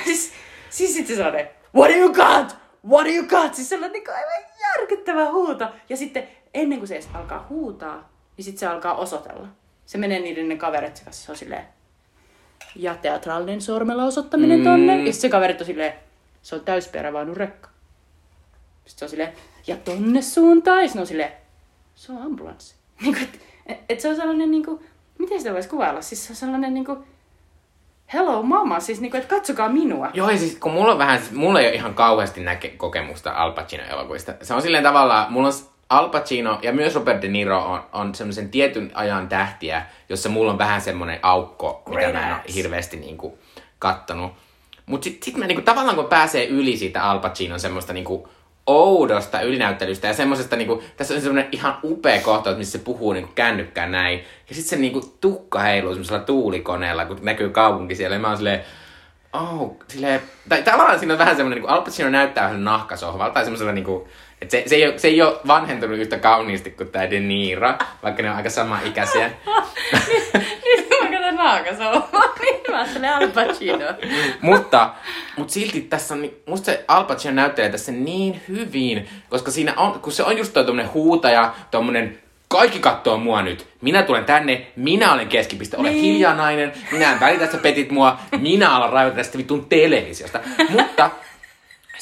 Siis, siis sitten se on ne, what do you got? What do you got? Siis se on niin aivan järkyttävä huuto. Ja sitten ennen kuin se edes alkaa huutaa, niin sitten se alkaa osoitella. Se menee niiden kaverit kanssa, se on silleen, ja teatraalinen sormella osoittaminen tonne. Ja se kaverit on silleen, se on täysperävaunun rekka. Sitten se on silleen, ja tonne suuntaan. Ja sitten on silleen, se on ambulanssi. Niin et, et, et se on sellainen, niin kuin, miten sitä voisi kuvailla? Siis se on sellainen, niin kuin, hello mama, siis niin kuin, että katsokaa minua. Joo, ja siis kun mulla on vähän, mulla ei ole ihan kauheasti näke kokemusta Al Pacino-elokuvista. Se on silleen tavallaan, mulla on Al Pacino ja myös Robert De Niro on, on semmoisen tietyn ajan tähtiä, jossa mulla on vähän semmoinen aukko, mitä Great mä en ole hirveästi niinku kattonut. Mut sit, sit mä niinku, tavallaan kun pääsee yli siitä Al Pacinon semmoista niinku oudosta ylinäyttelystä ja semmoisesta niinku, tässä on semmoinen ihan upea kohtaus, missä se puhuu niinku kännykkään näin. Ja sitten se niinku tukka heiluu semmoisella tuulikoneella, kun näkyy kaupunki siellä. Ja mä oon silleen, oh, silleen, tai tavallaan siinä on vähän semmoinen, niin Al Pacino näyttää vähän nahkasohvalta, tai semmoisella niinku, että se, se, ei ole, se ei ole vanhentunut yhtä kauniisti kuin tämä De Niro, vaikka ne on aika sama ikäisiä. Nyt mä katson naakasolmaa, niin mä ajattelen Al Pacino. mutta, mutta silti tässä on, musta se Al Pacino näyttelee tässä niin hyvin, koska siinä on, kun se on just toi huutaja, tommonen kaikki kattoo mua nyt. Minä tulen tänne, minä olen keskipiste, ole Niin. hiljaa nainen, minä en välitä, että sä petit mua, minä alan raivata tästä vitun televisiosta. Mutta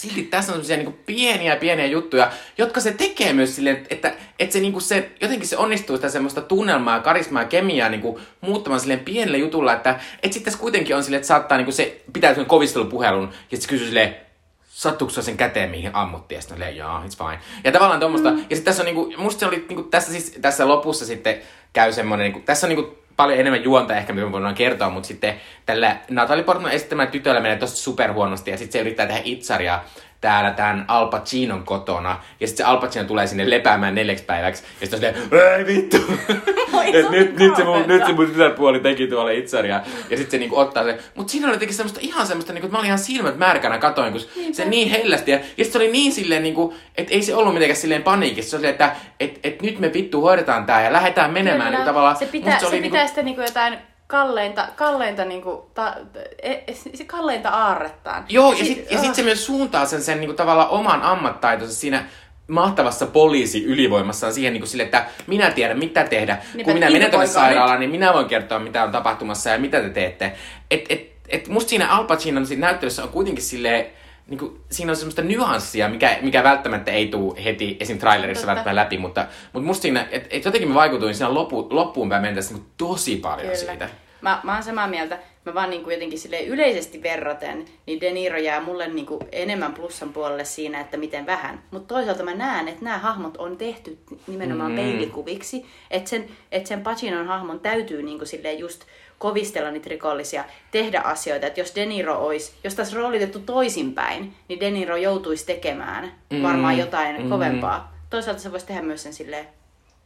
silti tässä on sellaisia niinku pieniä pieniä juttuja, jotka se tekee myös silleen, että, että se, niinku se, jotenkin se onnistuu sitä semmoista tunnelmaa, karismaa ja kemiaa niinku muuttamaan silleen pienellä jutulla, että et sitten tässä kuitenkin on silleen, että saattaa niinku se pitää sen kovistelupuhelun ja sitten se kysyy silleen, sattuuko se sen käteen, mihin ammuttiin? Ja sitten silleen, jaa, it's fine. Ja tavallaan tuommoista, mm. ja sitten tässä on niinku, musta se oli niinku, tässä, siis, tässä lopussa sitten käy semmoinen, niinku, tässä on niinku paljon enemmän juonta ehkä, mitä me voidaan kertoa, mutta sitten tällä Natalie Portman esittämällä tytöllä menee tosi superhuonosti, ja sitten se yrittää tehdä itsaria täällä tämän Al Pacinon kotona, ja sitten se Al Pacino tulee sinne lepäämään neljäksi päiväksi, ja sitten on silleen, ei vittu, Et se on nyt, nyt, se mun, nyt se mun tytärpuoli teki tuolla itsaria, ja sitten se niinku ottaa se, mutta siinä oli jotenkin semmoista ihan semmoista, niinku, että mä olin ihan silmät märkänä katoin, kun se niin hellästi, ja, ja sitten se oli niin silleen, niinku, että ei se ollut mitenkään silleen paniikissa, se oli, että et, et nyt me vittu hoidetaan tää, ja lähdetään menemään, Kyllä. niin tavallaan, se pitää, se oli pitää niinku, sitten niinku jotain kalleinta, kalleinta niinku, ta, e, e, se kalleinta aarrettaan. Joo, ja sitten ja ah. sit se myös suuntaa sen, sen niinku tavallaan oman ammattaitonsa siinä mahtavassa poliisi ylivoimassaan siihen niin sille, että minä tiedän mitä tehdä. Niinpä, Kun minä menen tuonne sairaalaan, niin minä voin kertoa mitä on tapahtumassa ja mitä te teette. Et, et, et musta siinä Al Pacinon näyttelyssä on kuitenkin silleen, niin kuin, siinä on semmoista nyanssia, mikä, mikä välttämättä ei tule heti esim. trailerissa Totta. välttämättä läpi, mutta, mutta musta siinä, että et jotenkin mä vaikutuin siinä loppu, loppuun päin mentäessä niin tosi paljon siitä. Mä, mä oon samaa mieltä. Mä vaan niinku jotenkin sille yleisesti verraten, niin De Niro jää mulle niinku enemmän plussan puolelle siinä, että miten vähän. Mutta toisaalta mä näen, että nämä hahmot on tehty nimenomaan Mm. peilikuviksi. Että sen, et sen Pacinon hahmon täytyy niinku silleen just kovistella niitä rikollisia, tehdä asioita. Että jos De Niro olisi, jos taas roolitettu toisinpäin, niin De Niro joutuisi tekemään Mm. varmaan jotain Mm. kovempaa. Toisaalta se voisi tehdä myös sen silleen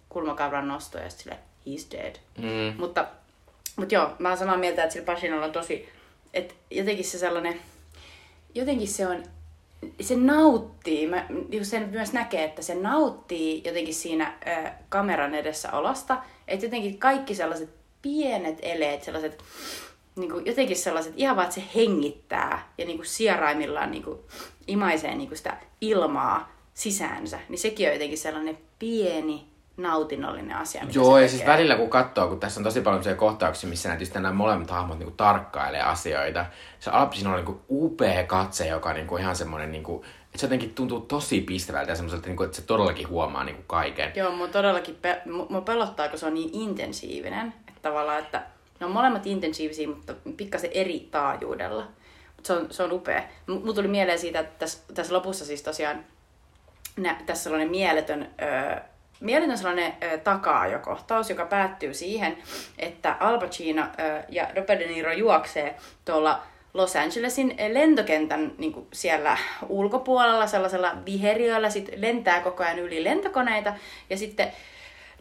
kulmakauran nostoja ja silleen, he's dead. Mm. Mutta, mutta joo, mä oon samaa mieltä, että sillä Pacinolla on tosi, että jotenkin se sellainen, jotenkin se on, se nauttii, mä, sen myös näkee, että se nauttii jotenkin siinä ö, kameran edessä olosta, että jotenkin kaikki sellaiset pienet eleet, sellaiset, niin kuin jotenkin sellaiset, ihan vaan, että se hengittää ja niin kuin sieraimillaan niin kuin imaisee niin kuin sitä ilmaa sisäänsä, niin sekin on jotenkin sellainen pieni nautinnollinen asia. mitä Joo, ja siis tekee. välillä kun katsoo, kun tässä on tosi paljon sellaisia kohtauksia, missä just nämä molemmat hahmot niin tarkkailee asioita. Se Al Pacino on niin kuin upea katse, joka on niin kuin ihan semmoinen, niin kuin, että se jotenkin tuntuu tosi pistävältä ja semmoiselta, niin kuin, että se todellakin huomaa niin kuin kaiken. Joo, mua todellakin pe- mu- mua pelottaa, kun se on niin intensiivinen. Että tavallaan, että ne on molemmat intensiivisiä, mutta pikkasen eri taajuudella. Mutta se on, se on upea. Mulla tuli mieleen siitä, että tässä, tässä lopussa siis tosiaan nä, tässä sellainen mieletön, ö, mieletön sellainen ö, taka-ajokohtaus, joka päättyy siihen, että Al Pacino ö, ja Robert De Niro juoksee tuolla Los Angelesin lentokentän niin kuin siellä ulkopuolella sellaisella viheriöllä, sitten lentää koko ajan yli lentokoneita ja sitten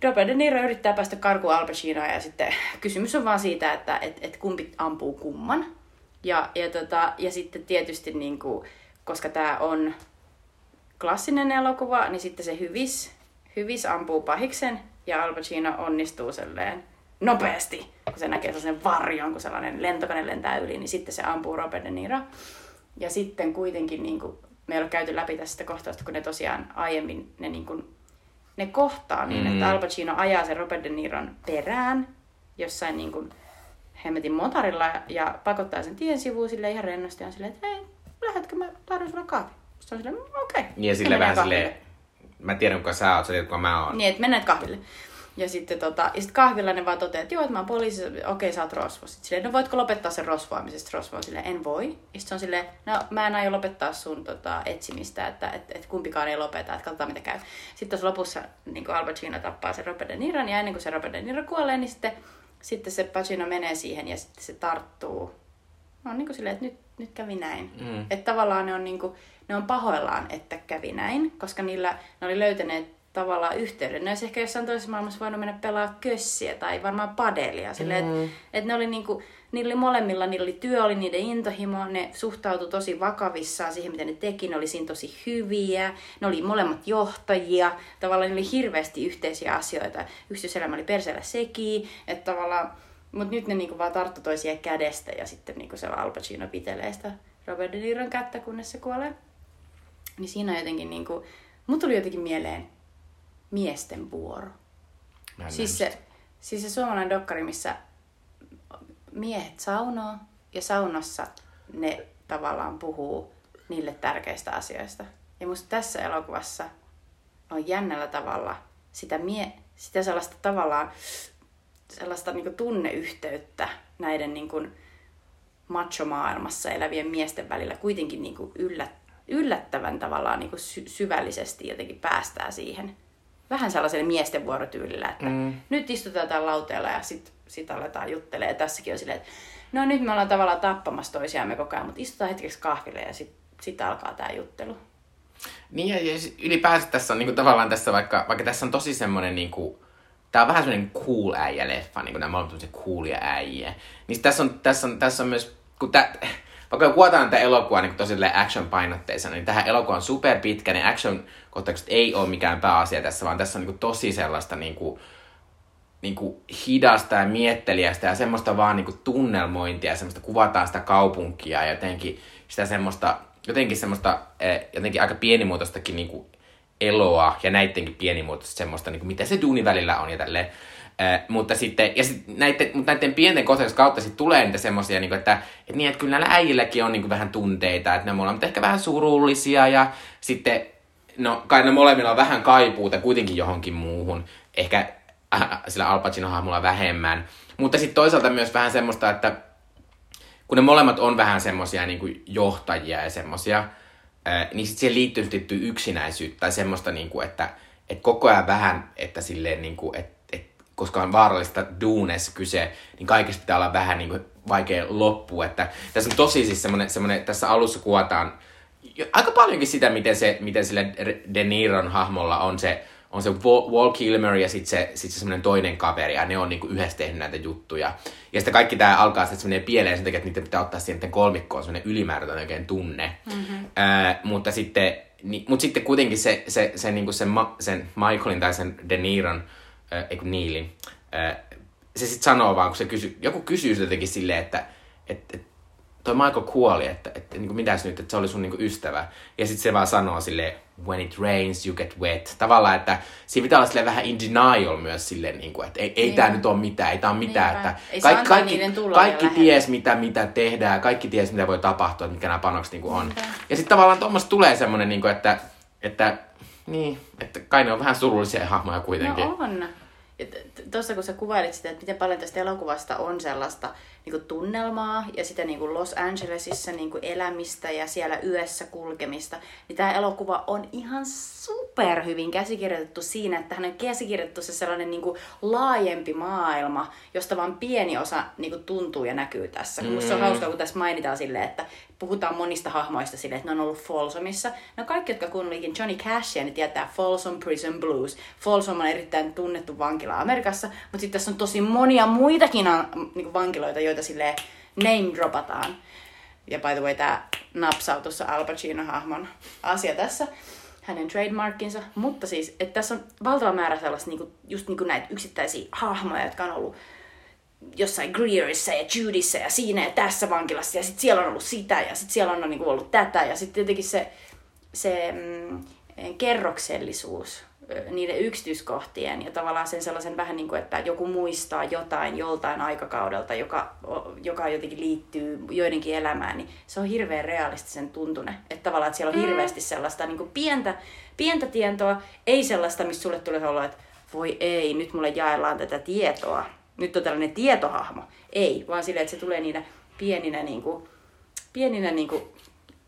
Robert De Niro yrittää päästä karkuun Al Pacinoa ja sitten kysymys on vaan siitä, että et, et kumpi ampuu kumman. Ja, ja, tota, ja sitten tietysti, niin kuin, koska tämä on klassinen elokuva, niin sitten se hyvis, hyvis ampuu pahiksen ja Al Pacino onnistuu selleen nopeasti, kun se näkee sellaisen varjon, kun sellainen lentokone lentää yli, niin sitten se ampuu Robert De Niro. Ja sitten kuitenkin niin kuin, me ei ole käyty läpi tästä kohtausta, kun ne tosiaan aiemmin ne, niin kuin, ne kohtaa niin, Mm. että Al Pacino ajaa sen Robert De Niron perään jossain niin kuin, hemmetin motorilla ja pakottaa sen tien sivuun sille ihan rennosti ja on silleen, että hei, lähdetkö mä tarvitsen sulle kahvi. Sitten on silleen, "Mm, okei. Niin ja sille vähän silleen, mä tiedän kuka sä oot, sä tiedät kuka mä oon. Niin, että mennään kahville. Ja sitten tota, ja sit kahvilla ne vaan toteaa, että joo, että mä oon poliisi, okei, sä oot rosvo. Sitten silleen, no voitko lopettaa sen rosvoamisesta? Rosvo on silleen, en voi. Ja sitten se on silleen, no mä en aio lopettaa sun tota, etsimistä, että et, et kumpikaan ei lopeta, että katsotaan mitä käy. Sitten tuossa lopussa niin Al Pacino tappaa sen Robert De Niron, ja ennen kuin se Robert De Niro kuolee, niin sitten, sitten se Pacino menee siihen ja sitten se tarttuu. No on niin kuin silleen, että nyt, nyt kävi näin. Mm. Että tavallaan ne on, niin kuin, ne on pahoillaan, että kävi näin, koska niillä ne oli löytäneet tavallaan yhteyden. Ne olisi ehkä jossain toisessa maailmassa voinut mennä pelaa kössiä tai varmaan padelia. Silleen, mm. että et ne oli niinku, niillä oli molemmilla, niillä oli työ, oli niiden intohimo, ne suhtautui tosi vakavissaan siihen, mitä ne teki, ne oli siinä tosi hyviä, ne oli molemmat johtajia, tavallaan niillä oli hirveästi yhteisiä asioita. Yksityiselämä oli perseellä sekin, että tavallaan, mutta nyt ne niinku vaan tarttu toisia kädestä ja sitten niinku se Al Pacino pitelee sitä Robert De Niron kättä, kunnes se kuolee. Niin siinä on jotenkin niinku, mut tuli jotenkin mieleen miesten vuoro. Siis se, siis se suomalainen dokkari, missä miehet saunoo ja saunassa ne tavallaan puhuu niille tärkeistä asioista. Ja musta tässä elokuvassa on jännällä tavalla sitä, mie, sitä sellaista tavallaan sellaista niin tunneyhteyttä näiden niin kuin macho-maailmassa elävien miesten välillä kuitenkin niin kuin yllät, yllättävän tavallaan niin kuin sy- syvällisesti jotenkin päästää siihen. Vähän sellaiselle miesten vuorotyylillä, että mm. nyt istutaan täällä lauteella ja sitten sit aletaan juttelee. Tässäkin on silleen, että no nyt me ollaan tavallaan tappamassa toisiamme koko ajan, mutta istutaan hetkeksi kahville ja sitten sit alkaa tämä juttelu. Niin ja, sit ylipäänsä tässä on niinku tavallaan tässä, vaikka, vaikka tässä on tosi semmonen niinku, tää on vähän semmonen cool äijä leffa, niinku nämä on tämmöisiä coolia äijä. Niin tässä on, tässä on, tässä on myös, kun tää, vaikka kuvataan tätä elokuvaa niin tosi action painotteisena, niin tähän elokuva on super pitkä, niin action kohtaukset ei ole mikään pääasia tässä, vaan tässä on niin tosi sellaista niin kuin, niin kuin hidasta ja mietteliästä ja semmoista vaan niin kuin tunnelmointia ja semmoista kuvataan sitä kaupunkia ja jotenkin sitä semmoista, jotenkin semmoista eh, jotenkin aika pienimuotoistakin niin kuin eloa ja näidenkin pienimuotoista semmoista, niin kuin mitä se duuni välillä on ja tälleen. Eh, mutta sitten, ja sit näiden, mutta näiden pienten kohtausten kautta sitten tulee niitä semmoisia, niin että, että, niin, että kyllä näillä äijilläkin on niin kuin vähän tunteita, että ne molemmat ehkä vähän surullisia ja sitten, no kai ne molemmilla on vähän kaipuuta kuitenkin johonkin muuhun. Ehkä äh, sillä Al Pacino-hahmolla vähemmän. Mutta sitten toisaalta myös vähän semmoista, että kun ne molemmat on vähän semmoisia niin kuin johtajia ja semmoisia, äh, niin sitten siihen liittyy yksinäisyyttä tai semmoista, niin kuin, että, että koko ajan vähän, että silleen, niin kuin, että koska on vaarallista duunessa kyse, niin kaikesta pitää olla vähän niin kuin vaikea loppu. Että tässä on tosi siis semmoinen, semmoinen tässä alussa kuvataan aika paljonkin sitä, miten, se, miten sillä De Niron hahmolla on se, on se Wal Wal Kilmer ja sitten se, sit se semmoinen toinen kaveri, ja ne on niinku yhdessä tehnyt näitä juttuja. Ja sitten kaikki tämä alkaa sitten semmoinen pieleen sen takia, että niiden pitää ottaa siihen kolmikkoon semmoinen ylimääräinen oikein tunne. Mm-hmm. Ää, mutta sitten, ni, mut sitten kuitenkin se, se, se, niinku sen, ma, sen Michaelin tai sen De Niron, ää, ei kun Neilin, ää, se sitten sanoo vaan, kun se kysy, joku kysyy jotenkin silleen, että et, et, toi Michael kuoli, että, että niin kuin, mitäs nyt, että se oli sun niin kuin, ystävä. Ja sitten se vaan sanoo sille when it rains, you get wet. Tavallaan, että siinä pitää olla vähän in denial myös silleen, niin kuin, että ei, ei tämä nyt ole mitään, ei tämä ole mitään. Niinpä. Että Ei kaikki, kaikki, kaikki ties, mitä, mitä tehdään, kaikki ties, mitä voi tapahtua, mitkä nämä panokset niin kuin on. Niinpä. Ja sitten tavallaan tuommoista tulee semmoinen, niin kuin, että, että, niin, että kai ne on vähän surullisia hahmoja kuitenkin. No on. Tuossa kun sä kuvailit sitä, että miten paljon tästä elokuvasta on sellaista niin kuin tunnelmaa ja sitä niin kuin Los Angelesissa niin kuin elämistä ja siellä yössä kulkemista, niin tämä elokuva on ihan super hyvin käsikirjoitettu siinä, että hän on käsikirjoitettu se sellainen niin kuin laajempi maailma, josta vain pieni osa niin kuin tuntuu ja näkyy tässä. Mm. Se on hauskaa, kun tässä mainitaan silleen, että puhutaan monista hahmoista silleen, että ne on ollut Folsomissa. No kaikki, jotka kuuntelikin Johnny Cashia, niin tietää Folsom Prison Blues. Folsom on erittäin tunnettu vankila Amerikassa, mutta sitten tässä on tosi monia muitakin niin vankiloita, joita silleen name dropataan. Ja by the way, tämä napsautus on Al Pacino-hahmon asia tässä, hänen trademarkkinsa. Mutta siis, että tässä on valtava määrä sellaista, niinku, just niinku näitä yksittäisiä hahmoja, jotka on ollut jossain Greerissa ja Judyssä ja siinä ja tässä vankilassa ja sitten siellä on ollut sitä ja sitten siellä on niinku ollut tätä ja sitten jotenkin se, se mm, kerroksellisuus niiden yksityiskohtien ja tavallaan sen sellaisen vähän niin kuin, että joku muistaa jotain joltain aikakaudelta, joka, joka jotenkin liittyy joidenkin elämään, niin se on hirveän realistisen tuntune. Että tavallaan, että siellä on hirveästi sellaista niin kuin pientä, pientä tietoa, ei sellaista, missä sulle tulee olla, että voi ei, nyt mulle jaellaan tätä tietoa. Nyt on tällainen tietohahmo. Ei, vaan silleen, että se tulee niinä pieninä, niin kuin, pieninä niin kuin,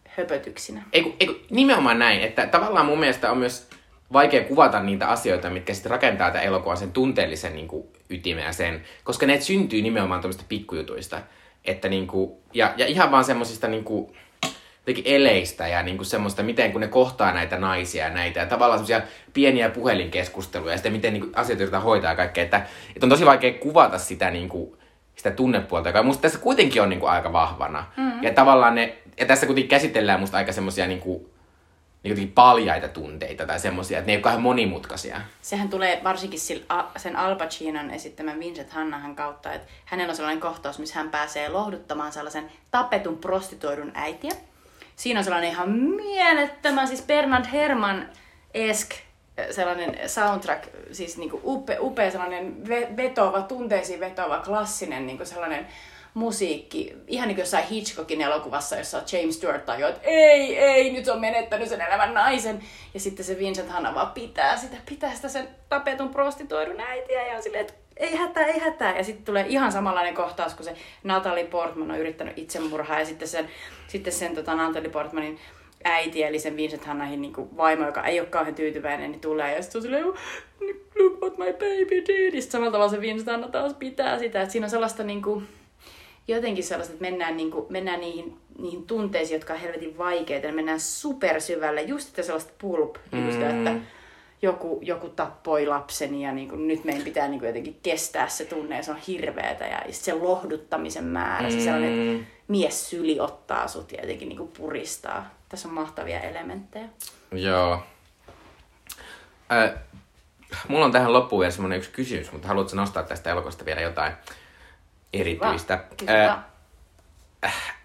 höpötyksinä. Eiku, eiku, nimenomaan näin, että tavallaan mun mielestä on myös vaikea kuvata niitä asioita, mitkä sitten rakentaa tämän elokuvan sen tunteellisen niin kuin, ytimen sen, koska ne syntyy nimenomaan tämmöistä pikkujutuista. Että niin kuin, ja, ja ihan vaan semmoisista niin kuin, jotenkin eleistä ja niin kuin semmoista, miten kun ne kohtaa näitä naisia ja näitä, ja tavallaan semmoisia pieniä puhelinkeskusteluja ja sitten miten niin kuin, asioita yritetään hoitaa ja kaikkea, että, että on tosi vaikea kuvata sitä niin kuin, sitä tunnepuolta, joka musta tässä kuitenkin on niin kuin, aika vahvana. Mm-hmm. Ja tavallaan ne, ja tässä kuitenkin käsitellään musta aika semmoisia niin kuin, niin jotenkin paljaita tunteita tai semmoisia, että ne ei ole kauhean monimutkaisia. Sehän tulee varsinkin sen Al Pacinon esittämän Vincent Hannahan kautta, että hänellä on sellainen kohtaus, missä hän pääsee lohduttamaan sellaisen tapetun prostituoidun äitiä. Siinä on sellainen ihan mielettömän, siis Bernard Herrmann esk sellainen soundtrack, siis niinku upea, upea sellainen ve- vetova, tunteisiin vetova, klassinen niinku sellainen musiikki, ihan niin kuin jossain Hitchcockin elokuvassa, jossa James Stewart tajuaa, että ei, ei, nyt on menettänyt sen elämän naisen. Ja sitten se Vincent Hanna vaan pitää sitä, pitää sitä sen tapetun prostituoidun äitiä ja on silleen, että ei hätää, ei hätää. Ja sitten tulee ihan samanlainen kohtaus, kun se Natalie Portman on yrittänyt itsemurhaa ja sitten sen, sitten sen tota Natalie Portmanin äiti, eli sen Vincent Hannahin niin vaimo, joka ei ole kauhean tyytyväinen, niin tulee ja sitten on silleen, look what my baby did. Ja samalla tavalla se Vincent Hanna taas pitää sitä, että siinä on sellaista niin kuin, jotenkin sellaista, että mennään, niin kuin, mennään niihin, niihin tunteisiin, jotka on helvetin vaikeita, ja mennään supersyvälle, just että sellaista pulp, mm. että joku, joku tappoi lapseni ja niin kuin, nyt meidän pitää niin kuin, jotenkin kestää se tunne ja se on hirveetä ja se lohduttamisen määrä, mm. se sellainen, että mies syli ottaa sut ja jotenkin niin kuin, puristaa. Tässä on mahtavia elementtejä. Joo. Äh, mulla on tähän loppuun vielä semmoinen yksi kysymys, mutta haluatko nostaa tästä elokuvasta vielä jotain erityistä? Äh, vaan.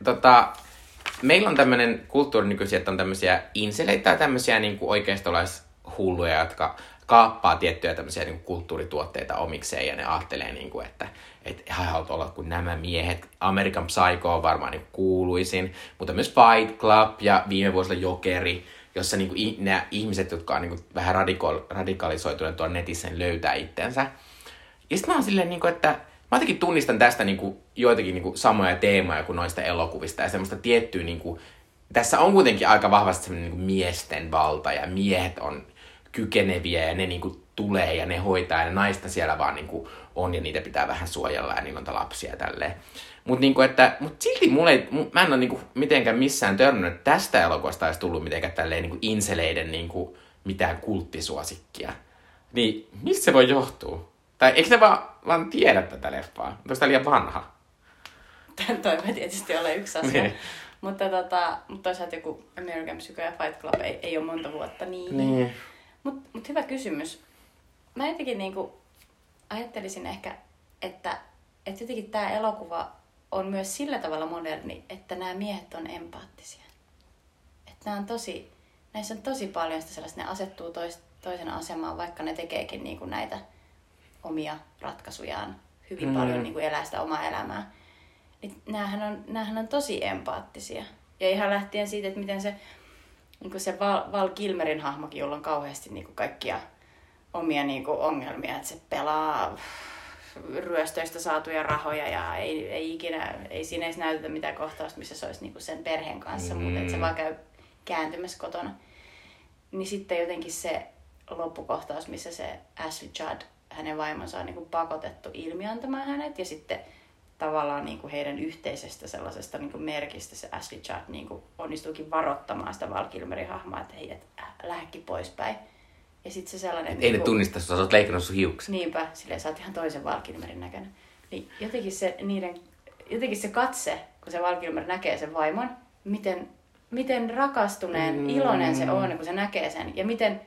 tota, meillä on tämmöinen kulttuuri nykyisin, että on tämmöisiä inseleitä tai tämmöisiä niin kuin oikeistolaishulluja, jotka kaappaa tiettyjä tämmöisiä niin kuin kulttuurituotteita omikseen ja ne ajattelee, niin kuin, että he haluavat olla kuin nämä miehet. American Psycho on varmaan niin kuuluisin, mutta myös Fight Club ja viime vuosilla Jokeri, jossa niin kuin nämä ihmiset, jotka on niin kuin vähän radiko- radikalisoituneet tuolla netissä, niin löytää itsensä. Ja sitten mä oon silleen, niin kuin, että mä jotenkin tunnistan tästä niin kuin, joitakin niin kuin, samoja teemoja kuin noista elokuvista ja semmoista tiettyä, niin kuin, tässä on kuitenkin aika vahvasti semmoinen niin kuin miesten valta ja miehet on kykeneviä ja ne niin kuin, tulee ja ne hoitaa ja ne naista siellä vaan niin kuin, on ja niitä pitää vähän suojella ja niillä on lapsia ja tälleen. Mutta niinku, että, mut silti mulle ei, mä en ole niinku mitenkään missään törmännyt, että tästä elokuvasta olisi tullut mitenkään tälleen niinku inseleiden niinku mitään kulttisuosikkia. Niin mistä se voi johtua? Tai eikö ne vaan, vaan tiedä tätä leffaa? Onko tämä liian vanha? Toi voi tietysti olla yksi asia. Niin. mutta, tota, mutta toisaalta joku American Psycho ja Fight Club ei, ei ole monta vuotta niin. Niin. Mutta mut hyvä kysymys. Mä jotenkin niinku ajattelisin ehkä, että, että jotenkin tämä elokuva on myös sillä tavalla moderni, että nämä miehet on empaattisia. Että nämä on tosi, näissä on tosi paljon sitä sellaista, ne asettuu tois, toisen asemaan, vaikka ne tekeekin niin kuin näitä omia ratkaisujaan hyvin mm. paljon niin kuin elää sitä omaa elämää. Niin näähän on, näähän on tosi empaattisia. Ja ihan lähtien siitä, että miten se, niin kuin se Val, Val Kilmerin hahmokin, jolla on kauheasti niin kuin kaikkia omia niin kuin ongelmia, että se pelaa ryöstöistä saatuja rahoja ja ei, ei ikinä, ei siinä edes näytetä mitään kohtausta, missä se olisi niin kuin sen perheen kanssa, mm. mutta että se vaan käy kääntymässä kotona. Niin sitten jotenkin se loppukohtaus, missä se Ashley Judd, hänen vaimonsa on niin kuin pakotettu ilmiantamaan hänet ja sitten tavallaan niin kuin heidän yhteisestä sellaisesta niin kuin merkistä se Ashley Judd niin kuin onnistuukin varoittamaan sitä Val Kilmerin hahmoa, että hei, et, äh, lähdekin poispäin. Ja sitten se sellainen... Ei ne niin tunnista, jos sä oot leikannut sun hiukset. Niinpä, silleen sä oot ihan toisen Val Kilmerin näköinen. Niin jotenkin se, niiden, jotenkin se katse, kun se Val Kilmer näkee sen vaimon, miten, miten rakastuneen, mm. iloinen se on, kun se näkee sen. Ja miten,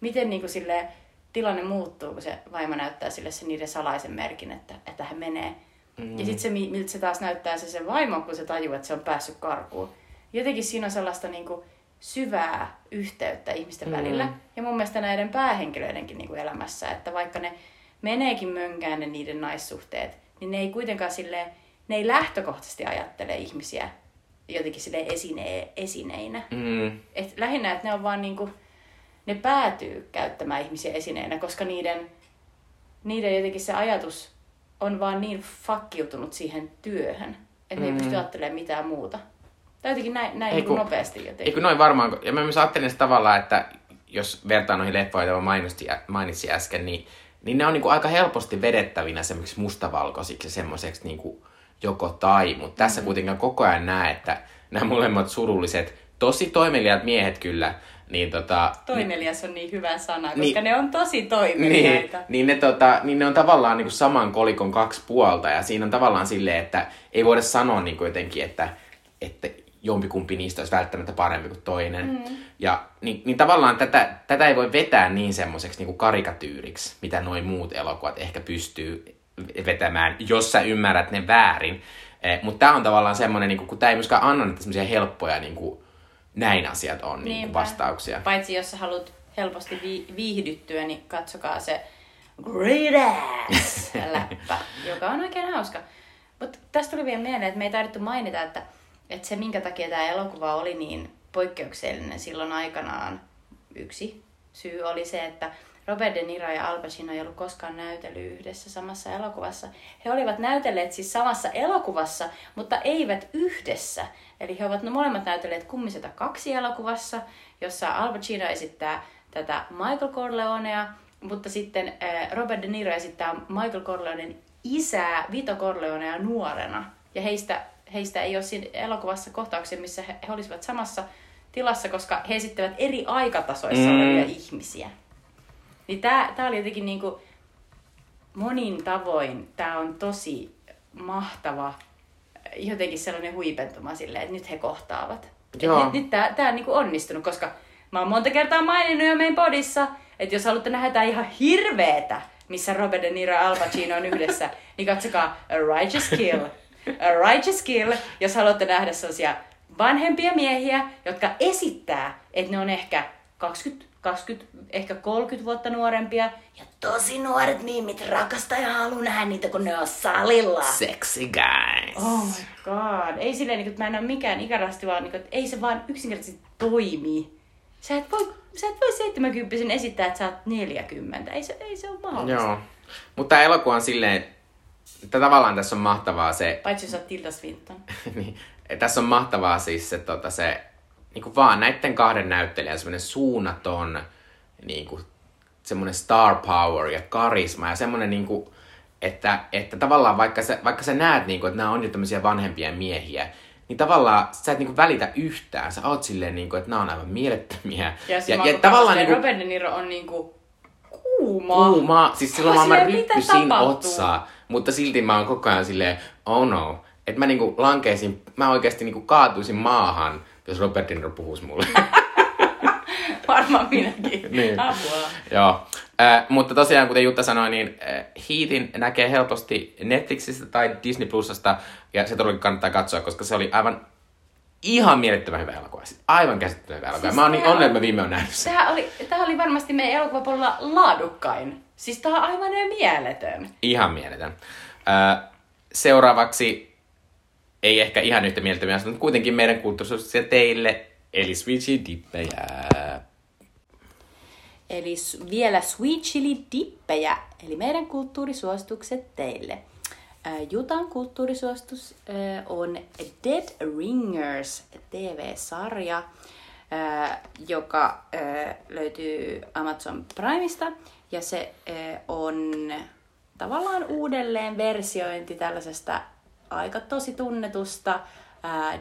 miten niin kuin silleen, tilanne muuttuu, kun se vaimo näyttää sille sen niiden salaisen merkin, että, että hän menee. Mm. Ja sitten se, miltä se taas näyttää se sen vaimo, kun se tajuu, että se on päässyt karkuun. Jotenkin siinä on sellaista niin kuin, syvää yhteyttä ihmisten mm. välillä. Ja mun mielestä näiden päähenkilöidenkin niin kuin elämässä, että vaikka ne meneekin mönkään ne niiden naissuhteet, niin ne ei kuitenkaan sille ne ei lähtökohtaisesti ajattele ihmisiä jotenkin sille esine, esineinä. Mm. Et lähinnä, että ne on vaan niinku, ne päätyy käyttämään ihmisiä esineinä, koska niiden, niiden jotenkin se ajatus on vaan niin fakkiutunut siihen työhön, että mm. ei pysty ajattelemaan mitään muuta. Tai jotenkin näin, näin niin nopeasti jotenkin. Eikö noin varmaan, ja mä myös ajattelin sitä tavallaan, että jos vertaan noihin leffoihin, joita mainitsin, mainitsin äsken, niin, niin ne on niin kuin aika helposti vedettävinä semmoiksi mustavalkoisiksi ja semmoiseksi niin kuin joko tai. Mutta tässä mm. kuitenkin koko ajan näe, että nämä molemmat surulliset, tosi toimeliaat miehet kyllä, niin tota... Toimelias on niin hyvä sana, koska niin, ne on tosi toimeliaita. Niin, niin, ne, tota, niin ne on tavallaan niin kuin saman kolikon kaksi puolta ja siinä on tavallaan silleen, että ei voida sanoa niin kuin jotenkin, että, että jompikumpi niistä olisi välttämättä parempi kuin toinen. Mm. Ja niin, niin tavallaan tätä, tätä ei voi vetää niin semmoiseksi niin karikatyyriksi, mitä noin muut elokuvat ehkä pystyy vetämään, jos sä ymmärrät ne väärin. Eh, Mutta tämä on tavallaan semmoinen, niin kun tämä ei myöskään anna niitä semmoisia helppoja, niin kuin, näin asiat on niin vastauksia. Paitsi jos sä haluat helposti vi- viihdyttyä, niin katsokaa se Great Ass-läppä, joka on oikein hauska. Mutta tästä tuli vielä mieleen, että me ei taidettu mainita, että että se minkä takia tämä elokuva oli niin poikkeuksellinen silloin aikanaan, yksi syy oli se, että Robert De Niro ja Al Pacino ei ollut koskaan näytellyt yhdessä samassa elokuvassa. He olivat näytelleet siis samassa elokuvassa, mutta eivät yhdessä. Eli he ovat no molemmat näytelleet Kummiseta kaksi elokuvassa, jossa Al Pacino esittää tätä Michael Corleonea, mutta sitten äh, Robert De Niro esittää Michael Corleonen isää Vito Corleonea nuorena. Ja heistä heistä ei ole siinä elokuvassa kohtauksia, missä he, he olisivat samassa tilassa, koska he esittävät eri aikatasoissa mm. olevia ihmisiä. Niin tää, tää oli jotenkin niinku monin tavoin, tää on tosi mahtava, jotenkin sellainen huipentuma silleen, että nyt he kohtaavat. Joo. Nyt, nyt tää on niinku onnistunut, koska mä oon monta kertaa maininnut jo meidän podissa, että jos haluatte nähdä jotain ihan hirveetä, missä Robert De Niro ja Al Pacino on yhdessä, niin katsokaa A Righteous Kill. A Righteous Kill, jos haluatte nähdä sellaisia vanhempia miehiä, jotka esittää, että ne on ehkä 20, 20, ehkä 30 vuotta nuorempia. Ja tosi nuoret miimit rakastaa ja haluaa nähdä niitä, kun ne on salilla. Sexy guys. Oh my god. Ei silleen, niin, että mä en ole mikään ikärasti, vaan niin, että ei se vaan yksinkertaisesti toimi. Sä et voi, sä et voi 70 esittää, että sä oot 40. Ei se, ei se ole mahdollista. Joo. Mutta elokuva on silleen, että tavallaan tässä on mahtavaa se... Paitsi jos olet Tilda Swinton. niin, tässä on mahtavaa siis se, tota, se niin kuin vaan näiden kahden näyttelijän semmoinen suunnaton niin kuin, semmoinen star power ja karisma ja semmoinen niin kuin, että, että tavallaan vaikka sä, vaikka sä näet, niin kuin, että nämä on jo tämmöisiä vanhempia miehiä, niin tavallaan sä et niinku välitä yhtään. Sä oot silleen, niinku, että nämä on aivan mielettömiä. Ja, ja, ja tavallaan niinku, Robert De Niro on niinku kuuma. Kuuma. Siis silloin mä ryppy siinä otsaa. Mutta silti mä oon koko ajan silleen, oh no. Että mä niinku lankeisin, mä oikeasti niinku kaatuisin maahan, jos Robert De Niro puhuisi mulle. Varmaan minäkin. niin. Apua. Joo. Äh, mutta tosiaan, kuten Jutta sanoi, niin äh, Heatin näkee helposti Netflixistä tai Disney Plusasta, ja se todellakin kannattaa katsoa, koska se oli aivan ihan mielettömän hyvä elokuva. Siis aivan käsittämätön hyvä elokuva. Siis Mä oon niin onnellinen, että mä viime on nähnyt sen. Tämähän oli, tämähän oli varmasti meidän elokuvapuolella laadukkain. Siis tää on aivan mieletön. Ihan mieletön. Äh, seuraavaksi, ei ehkä ihan yhtä mielettömiä, mutta kuitenkin meidän kulttuurisuusia teille, eli Switchy Dippejä. Eli vielä sweet chili dippejä, eli meidän kulttuurisuositukset teille. Jutan kulttuurisuositus on Dead Ringers TV-sarja, joka löytyy Amazon Primeista. Ja se on tavallaan uudelleen versiointi tällaisesta aika tosi tunnetusta ää,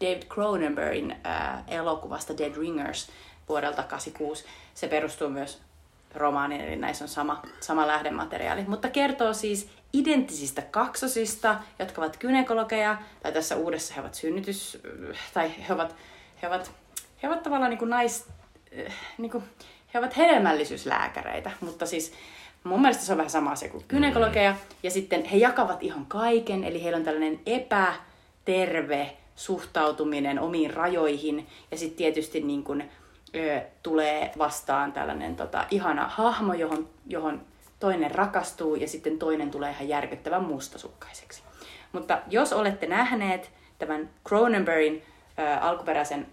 David Cronenbergin ää, elokuvasta Dead Ringers vuodelta 86. Se perustuu myös romaaniin, eli näissä on sama, sama lähdemateriaali. Mutta kertoo siis identtisistä kaksosista, jotka ovat gynekologeja, tai tässä uudessa he ovat synnytys, tai he ovat, he ovat, he ovat tavallaan niin kuin nais, niin kuin, he ovat hedelmällisyyslääkäreitä, mutta siis mun mielestä se on vähän sama asia kuin gynekologeja. Ja sitten he jakavat ihan kaiken, eli heillä on tällainen epäterve suhtautuminen omiin rajoihin. Ja sitten tietysti niin kun, ö, tulee vastaan tällainen tota, ihana hahmo, johon, johon toinen rakastuu ja sitten toinen tulee ihan järkyttävän mustasukkaiseksi. Mutta jos olette nähneet tämän Cronenbergin ö, alkuperäisen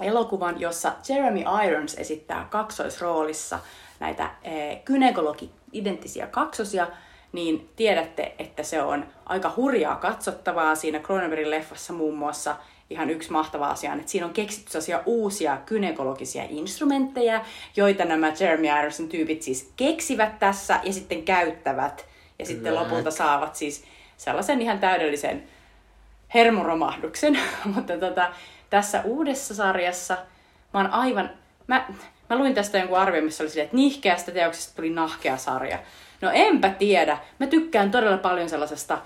elokuvan, jossa Jeremy Irons esittää kaksoisroolissa näitä eh, gynekologi-identtisiä kaksosia, niin tiedätte, että se on aika hurjaa katsottavaa. Siinä Cronenbergin leffassa muun muassa ihan yksi mahtava asia on, että siinä on keksitty sellaisia uusia gynekologisia instrumentteja, joita nämä Jeremy Ironsin tyypit siis keksivät tässä ja sitten käyttävät. Ja sitten Hyvä. lopulta saavat siis sellaisen ihan täydellisen hermoromahduksen, mutta tota, tässä uudessa sarjassa mä oon aivan... Mä, mä luin tästä jonkun arvion, missä oli silleen, että nihkeästä teoksesta tuli nahkea sarja. No enpä tiedä. Mä tykkään todella paljon sellaisesta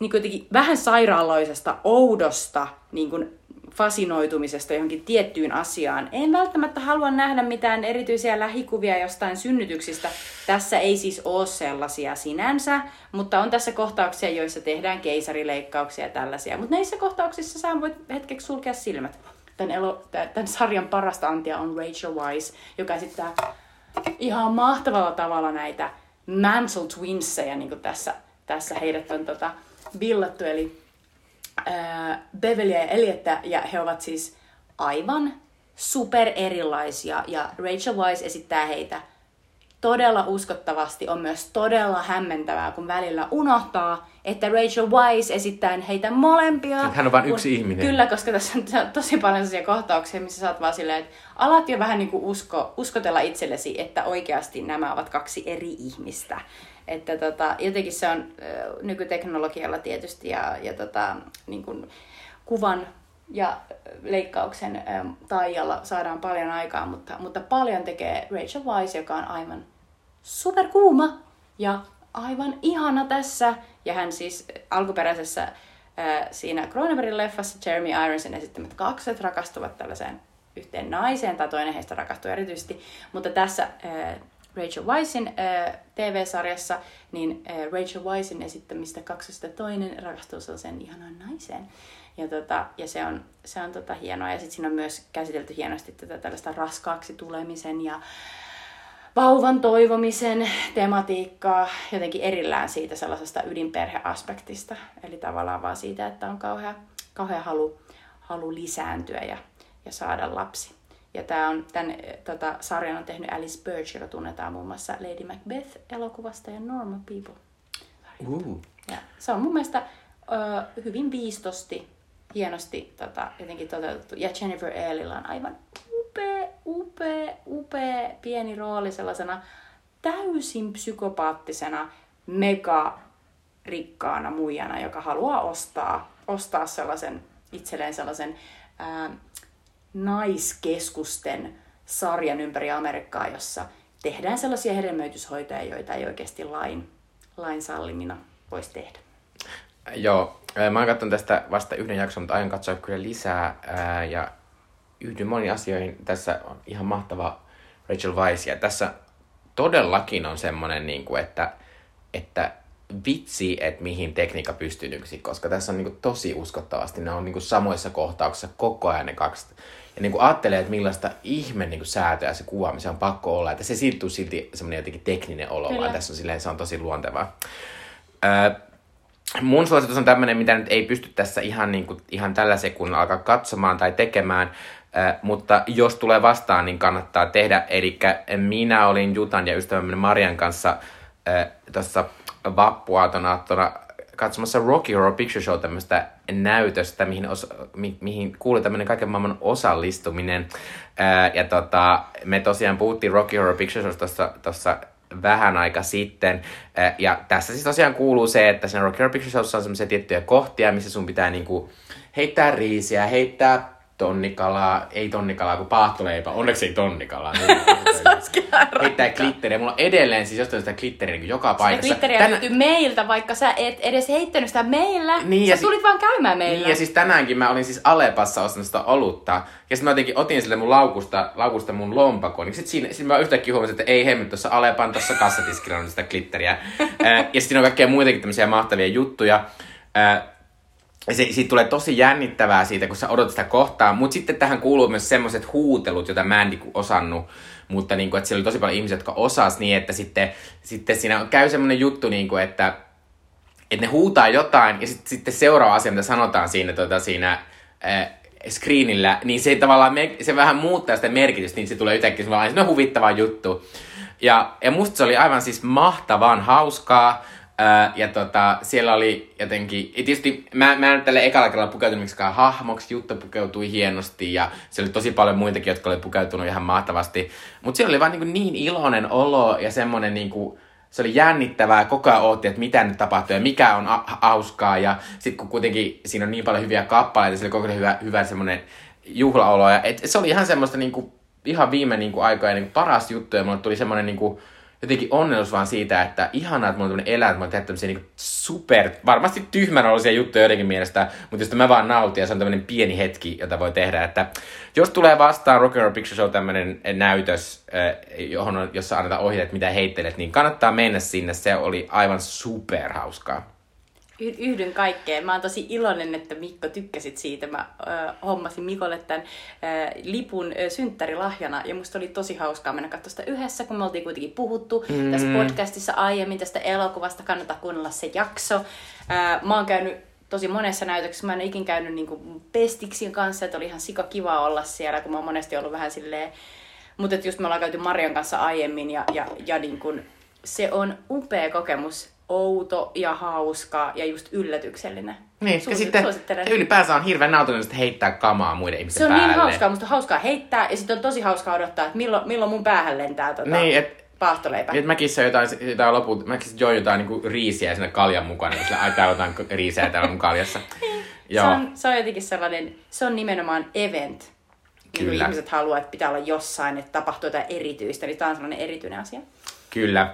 niin kuin jotenkin vähän sairaaloisesta, oudosta niin kuin fasinoitumisesta johonkin tiettyyn asiaan. En välttämättä halua nähdä mitään erityisiä lähikuvia jostain synnytyksistä. Tässä ei siis ole sellaisia sinänsä, mutta on tässä kohtauksia, joissa tehdään keisarileikkauksia ja tällaisia. Mutta näissä kohtauksissa sä voit hetkeksi sulkea silmät. Tämän, elo, tämän sarjan parasta antia on Rachel Weisz, joka esittää ihan mahtavalla tavalla näitä Mansell Twinseja, niin kuin tässä, tässä heidät on tota, billattu, eli ää, Beverlyä ja Eliettä, ja he ovat siis aivan super erilaisia, ja Rachel Weisz esittää heitä todella uskottavasti. On myös todella hämmentävää, kun välillä unohtaa, että Rachel Weisz esittää heitä molempia. Hän on vain kun- yksi ihminen. Kyllä, koska tässä on tosi paljon sellaisia kohtauksia, missä sä oot vaan silleen, että alat jo vähän niin kuin usko, uskotella itsellesi, että oikeasti nämä ovat kaksi eri ihmistä. Että tota, jotenkin se on nykyteknologialla tietysti ja, ja tota, niin kuin kuvan ja leikkauksen ö, taijalla saadaan paljon aikaa, mutta, mutta paljon tekee Rachel Weisz, joka on aivan superkuuma ja aivan ihana tässä. Ja hän siis alkuperäisessä äh, siinä Cronenbergin leffassa Jeremy Ironsin esittämät kakset rakastuvat tällaiseen yhteen naiseen, tai toinen heistä rakastuu erityisesti. Mutta tässä äh, Rachel Weiszin äh, TV-sarjassa, niin äh, Rachel Weiszin esittämistä kaksesta toinen rakastuu sellaiseen ihanaan naiseen. Ja, tota, ja se on, se on tota hienoa. Ja sitten siinä on myös käsitelty hienosti tätä tällaista raskaaksi tulemisen ja vauvan toivomisen tematiikkaa jotenkin erillään siitä sellaisesta ydinperheaspektista. Eli tavallaan vaan siitä, että on kauhea, kauhea halu, halu lisääntyä ja, ja saada lapsi. Ja tää on, tämän eh, tota, sarjan on tehnyt Alice Birch, joka tunnetaan muun muassa Lady Macbeth-elokuvasta ja Normal People. Uh. Ja se on mun mielestä ö, hyvin viistosti, hienosti tota, jotenkin toteutettu. Ja Jennifer Aililla on aivan upea, upea, upea pieni rooli sellaisena täysin psykopaattisena, mega rikkaana muijana, joka haluaa ostaa, ostaa sellaisen itselleen sellaisen ää, naiskeskusten sarjan ympäri Amerikkaa, jossa tehdään sellaisia hedelmöityshoitoja, joita ei oikeasti lain, lain sallimina voisi tehdä. Joo, mä oon katsonut tästä vasta yhden jakson, mutta aion katsoa kyllä lisää. Ää, ja yhdyn moniin asioihin. Tässä on ihan mahtava Rachel Weisz. Ja tässä todellakin on semmoinen, niin kuin, että, että vitsi, että mihin tekniikka pystyy nykyisin, koska tässä on niin kuin, tosi uskottavasti, ne on niin kuin, samoissa kohtauksissa koko ajan ne kaksi. Ja niin kuin, ajattelee, että millaista ihme niin kuin, säätöä se kuvaamisen on pakko olla, että se silti silti semmoinen jotenkin tekninen olo, Kyllä. vaan tässä on silleen, se on tosi luontevaa. Öö, mun suositus on tämmöinen, mitä nyt ei pysty tässä ihan, niin kuin, ihan tällä sekunnilla alkaa katsomaan tai tekemään, äh, mutta jos tulee vastaan, niin kannattaa tehdä. Eli minä olin Jutan ja ystävämme Marian kanssa äh, tuossa vappuaatonaattona katsomassa Rocky Horror Picture Show tämmöistä näytöstä, mihin, os, mi, mihin kuului tämmöinen kaiken maailman osallistuminen. Ää, ja tota, me tosiaan puhuttiin Rocky Horror Picture tuossa, tuossa vähän aika sitten. Ja tässä siis tosiaan kuuluu se, että sen Rocky Horror Picture Showssa on semmoisia tiettyjä kohtia, missä sun pitää niinku heittää riisiä, heittää tonnikalaa, ei tonnikalaa, kun paahtoleipä. Onneksi ei tonnikalaa. Niin, heittää glitteriä. Mulla on edelleen siis jostain sitä glitteriä niin joka Sitä paikassa. glitteriä Tänä- löytyy meiltä, vaikka sä et edes heittänyt sitä meillä. Niin, sä ja si- tulit vaan käymään meillä. Niin, ja siis tänäänkin mä olin siis Alepassa ostanut sitä olutta. Ja sitten mä jotenkin otin sille mun laukusta, laukusta mun lompakon. Niin sit, siinä, sit mä yhtäkkiä huomasin, että ei hemmet, tuossa Alepan tuossa kassatiskillä on sitä glitteriä. Ja sitten siinä on kaikkea muitakin tämmöisiä mahtavia juttuja. Se, siitä tulee tosi jännittävää siitä, kun sä odotat sitä kohtaa. Mutta sitten tähän kuuluu myös semmoiset huutelut, joita mä en niinku osannut. Mutta niinku, että siellä oli tosi paljon ihmisiä, jotka osas niin, että sitten, sitten siinä käy semmoinen juttu, niinku, että että ne huutaa jotain ja sit, sitten seuraava asia, mitä sanotaan siinä, tota, siinä äh, screenillä, niin se tavallaan se vähän muuttaa sitä merkitystä, niin se tulee yhtäkkiä semmoinen huvittava juttu. Ja, ja musta se oli aivan siis mahtavan hauskaa. Ää, ja tota, siellä oli jotenkin, ja tietysti mä, mä en tälle ekalla kerralla pukeutunut miksikään hahmoksi, Jutta pukeutui hienosti ja siellä oli tosi paljon muitakin, jotka oli pukeutunut ihan mahtavasti. Mutta siellä oli vaan niin, niin iloinen olo ja semmoinen niin kuin, se oli jännittävää, koko ajan ootti, että mitä nyt tapahtuu ja mikä on hauskaa. Ja sitten kun kuitenkin siinä on niin paljon hyviä kappaleita, se oli koko ajan hyvä, hyvä semmoinen juhlaolo. Ja et, se oli ihan semmoista niinku, ihan viime niinku aikojen niinku paras juttu ja mulle tuli semmoinen niinku, jotenkin onnellus vaan siitä, että ihanaa, että mulla on tämmöinen elä, että mä oon tehnyt tämmöisiä niinku super, varmasti tyhmänoloisia juttuja joidenkin mielestä, mutta josta mä vaan nautin ja se on tämmöinen pieni hetki, jota voi tehdä, että jos tulee vastaan Rock and Picture Show tämmöinen näytös, eh, johon on, jossa annetaan ohjeet, mitä heittelet, niin kannattaa mennä sinne, se oli aivan super hauskaa. Yhdyn kaikkeen. Mä oon tosi iloinen, että Mikko tykkäsit siitä. Mä ö, hommasin Mikolle tämän ö, lipun ö, synttärilahjana ja musta oli tosi hauskaa mennä katsoa sitä yhdessä, kun me oltiin kuitenkin puhuttu mm. tässä podcastissa aiemmin tästä elokuvasta. Kannattaa kuunnella se jakso. Ö, mä oon käynyt tosi monessa näytöksessä. Mä en ole ikin käynyt niinku Pestiksin kanssa, että oli ihan sika kiva olla siellä, kun mä oon monesti ollut vähän silleen... Mutta just me ollaan käyty Marian kanssa aiemmin ja, ja, ja niin kun, se on upea kokemus. Outo ja hauska ja just yllätyksellinen. Niin, ja Suosi- sitten suosittelen. ylipäänsä on hirveän nautinnollista heittää kamaa muiden ihmisten Se on päälle. niin hauskaa, musta on hauskaa heittää ja sitten on tosi hauskaa odottaa, että milloin, milloin mun päähän lentää tota Niin, et, paahtoleipä. et mäkin söin jotain, jotain loput, mäkin join jotain niinku riisiä sinne kaljan mukana, ja sillä, ai täällä on jotain riisiä täällä mun kaljassa. Se Joo, on, se on jotenkin sellainen, se on nimenomaan event. Niin Kyllä. ihmiset haluaa, että pitää olla jossain, että tapahtuu jotain erityistä, niin tämä on sellainen erityinen asia. Kyllä.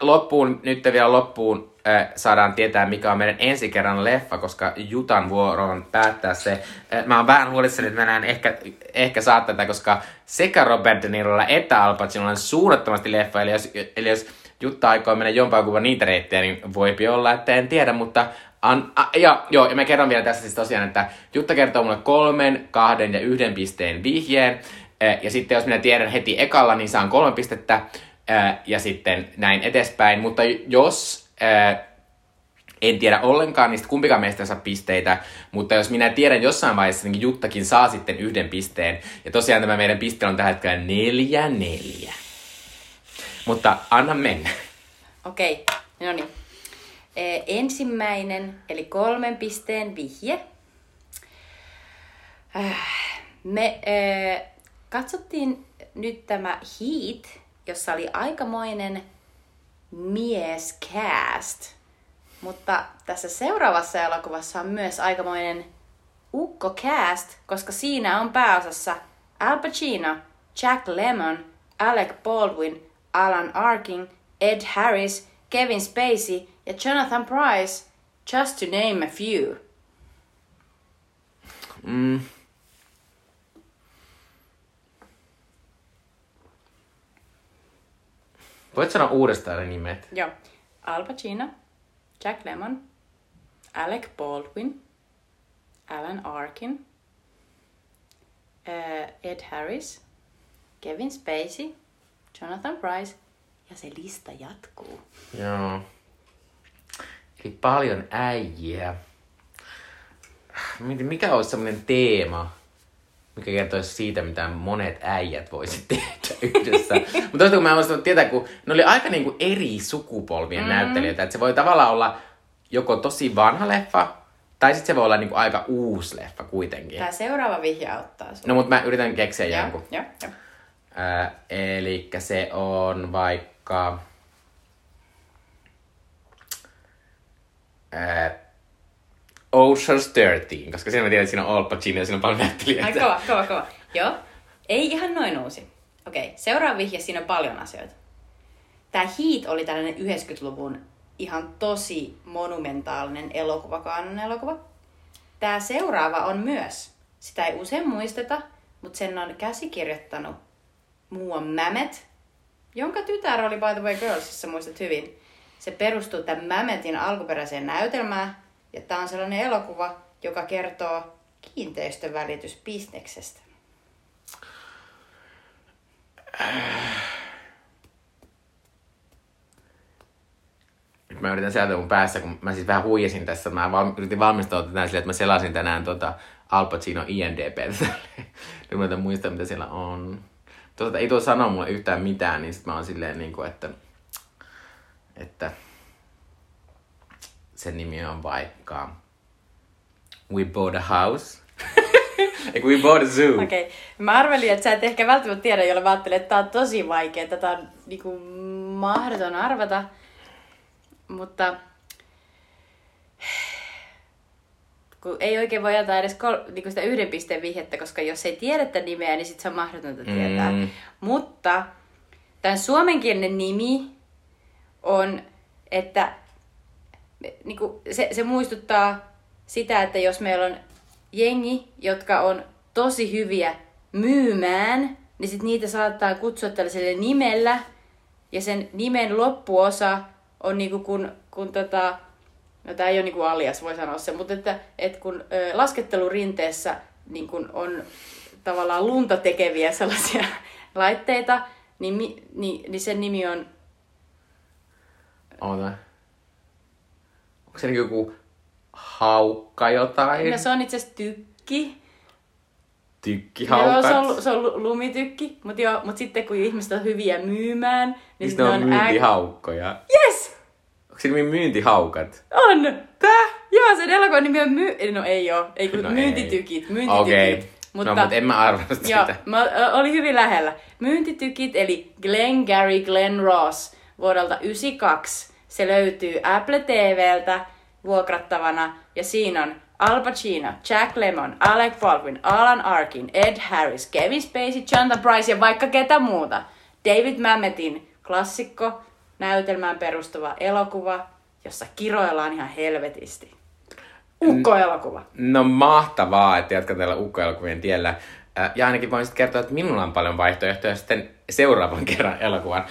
Loppuun, nyt vielä loppuun saadaan tietää, mikä on meidän ensi kerran leffa, koska Jutan vuoro on päättää se. Mä oon vähän huolissani, että mä näen ehkä, ehkä saa tätä, koska sekä Robert De Nirolla että Al Pacinolla on suunnattomasti leffa, eli jos, eli jos Jutta aikoo mennä jompaan kuvan niitä reittejä, niin voipi olla, että en tiedä, mutta An, a, ja, joo, ja mä kerron vielä tässä siis tosiaan, että Jutta kertoo mulle kolmen, kahden ja yhden pisteen vihjeen. Ja sitten jos minä tiedän heti ekalla, niin saan kolme pistettä. Ja sitten näin edespäin. Mutta jos en tiedä ollenkaan, sitten kumpikaan meistä ei saa pisteitä. Mutta jos minä tiedän jossain vaiheessa, niin Juttakin saa sitten yhden pisteen. Ja tosiaan tämä meidän piste on tällä hetkellä neljä neljä. Mutta anna mennä. Okei, no niin. Ensimmäinen, eli kolmen pisteen vihje. Äh, Me katsottiin nyt tämä Heat, jossa oli aikamoinen miescast. Mutta tässä seuraavassa elokuvassa on myös aikamoinen ukkocast, koska siinä on pääosassa Al Pacino, Jack Lemmon, Alec Baldwin, Alan Arkin, Ed Harris, Kevin Spacey ja Jonathan Price, just to name a few. Mm. Voit sanoa uudestaan ne nimet? Joo. Al Pacino, Jack Lemmon, Alec Baldwin, Alan Arkin, äh, Ed Harris, Kevin Spacey, Jonathan Price ja se lista jatkuu. Joo. Eli paljon äijiä. Mikä olisi semmoinen teema, mikä kertoisi siitä, mitä monet äijät voisi tehdä yhdessä. Mutta toista kun mä olisin tietää, kun ne oli aika niinku eri sukupolvien mm. näyttelijöitä, että se voi tavallaan olla joko tosi vanha leffa, tai sitten se voi olla niinku aika uusi leffa kuitenkin. Tämä seuraava vihje auttaa sinua. No mutta mä yritän keksiä Joo, jonkun. joo, joo. Äh, eli se on vaikka... Äh, Ocean's 13, koska siinä mä tiedän, että siinä on Al Pacino ja siinä on paljon Ai näyttelijöitä. kova, kova, kova. Joo. Ei ihan noin uusi. Okei, seuraava vihje, siinä on paljon asioita. Tämä Heat oli tällainen 90-luvun ihan tosi monumentaalinen elokuva, kaanon elokuva. Tämä seuraava on myös. Sitä ei usein muisteta, mutta sen on käsikirjoittanut muuan Mamet, jonka tytär oli by the way Girlsissa, muistat hyvin. Se perustuu tämän Mametin alkuperäiseen näytelmään, ja tämä on sellainen elokuva, joka kertoo kiinteistövälitysbisneksestä. Nyt mä yritän sieltä mun päässä, kun mä siis vähän huijasin tässä. Mä yritin valmistautua tänään sille, että mä selasin tänään tota Al Pacino INDP. Nyt mä muistaa, mitä siellä on. Tuota, ei tuo sano mulle yhtään mitään, niin sit mä oon silleen, niin kuin, että, että sen nimi on vaikka We Bought a House. Eiku We Bought a Zoo. Okei. Okay. Mä arvelin, että sä et ehkä välttämättä tiedä, jolle mä ajattelin, että tää on tosi vaikea. Tätä on niinku mahdoton arvata. Mutta kun ei oikein voi antaa edes kol- niinku sitä yhden pisteen vihjettä, koska jos ei tiedetä nimeä, niin sit se on mahdotonta tietää. Mm. Mutta tämän suomenkielinen nimi on, että niinku, se, se muistuttaa sitä, että jos meillä on jengi, jotka on tosi hyviä myymään, niin sit niitä saattaa kutsua tällaiselle nimellä, ja sen nimen loppuosa on niinku kun, kun tota, no tää ei ole niinku alias, voi sanoa se, mutta että, et kun ö, laskettelurinteessä niin kun on tavallaan lunta tekeviä sellaisia laitteita, niin, mi, niin, niin sen nimi on Oota. Onko se niinku joku haukka jotain? No se on itse asiassa tykki. Joo, Tykkihaukat? se on, se on lu- lumitykki, mutta joo, mut sitten kun ihmiset on hyviä myymään, niin Niin sitten ne on äk- myyntihaukkoja. Yes! Onko se nimi myyntihaukat? On! Tää? Joo, sen elokuvan nimi on my... No ei oo, ei kun No no ei. myyntitykit, myyntitykit. Okei. Okay. No, mutta en mä arvannut Joo, sitä. mä, ö, oli hyvin lähellä. Myyntitykit, eli Glenn Gary Glenn Ross vuodelta 92. Se löytyy Apple TVltä vuokrattavana, ja siinä on Al Pacino, Jack Lemmon, Alec Baldwin, Alan Arkin, Ed Harris, Kevin Spacey, Jonathan Price ja vaikka ketä muuta. David Mametin klassikko, näytelmään perustuva elokuva, jossa kiroillaan ihan helvetisti. Ukko-elokuva. No mahtavaa, että jatkan tällä ukkoelokuvien tiellä. Äh, Ja ainakin voin sitten kertoa, että minulla on paljon vaihtoehtoja sitten seuraavan kerran elokuvan.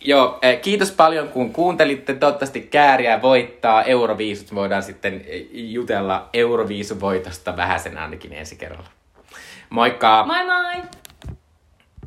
Joo, äh, kiitos paljon kun kuuntelitte. Toivottavasti kääriä voittaa Euroviisut. Voidaan sitten äh, jutella Euroviisuvoitosta vähäsen ainakin ensi kerralla. Moikka! Moi moi!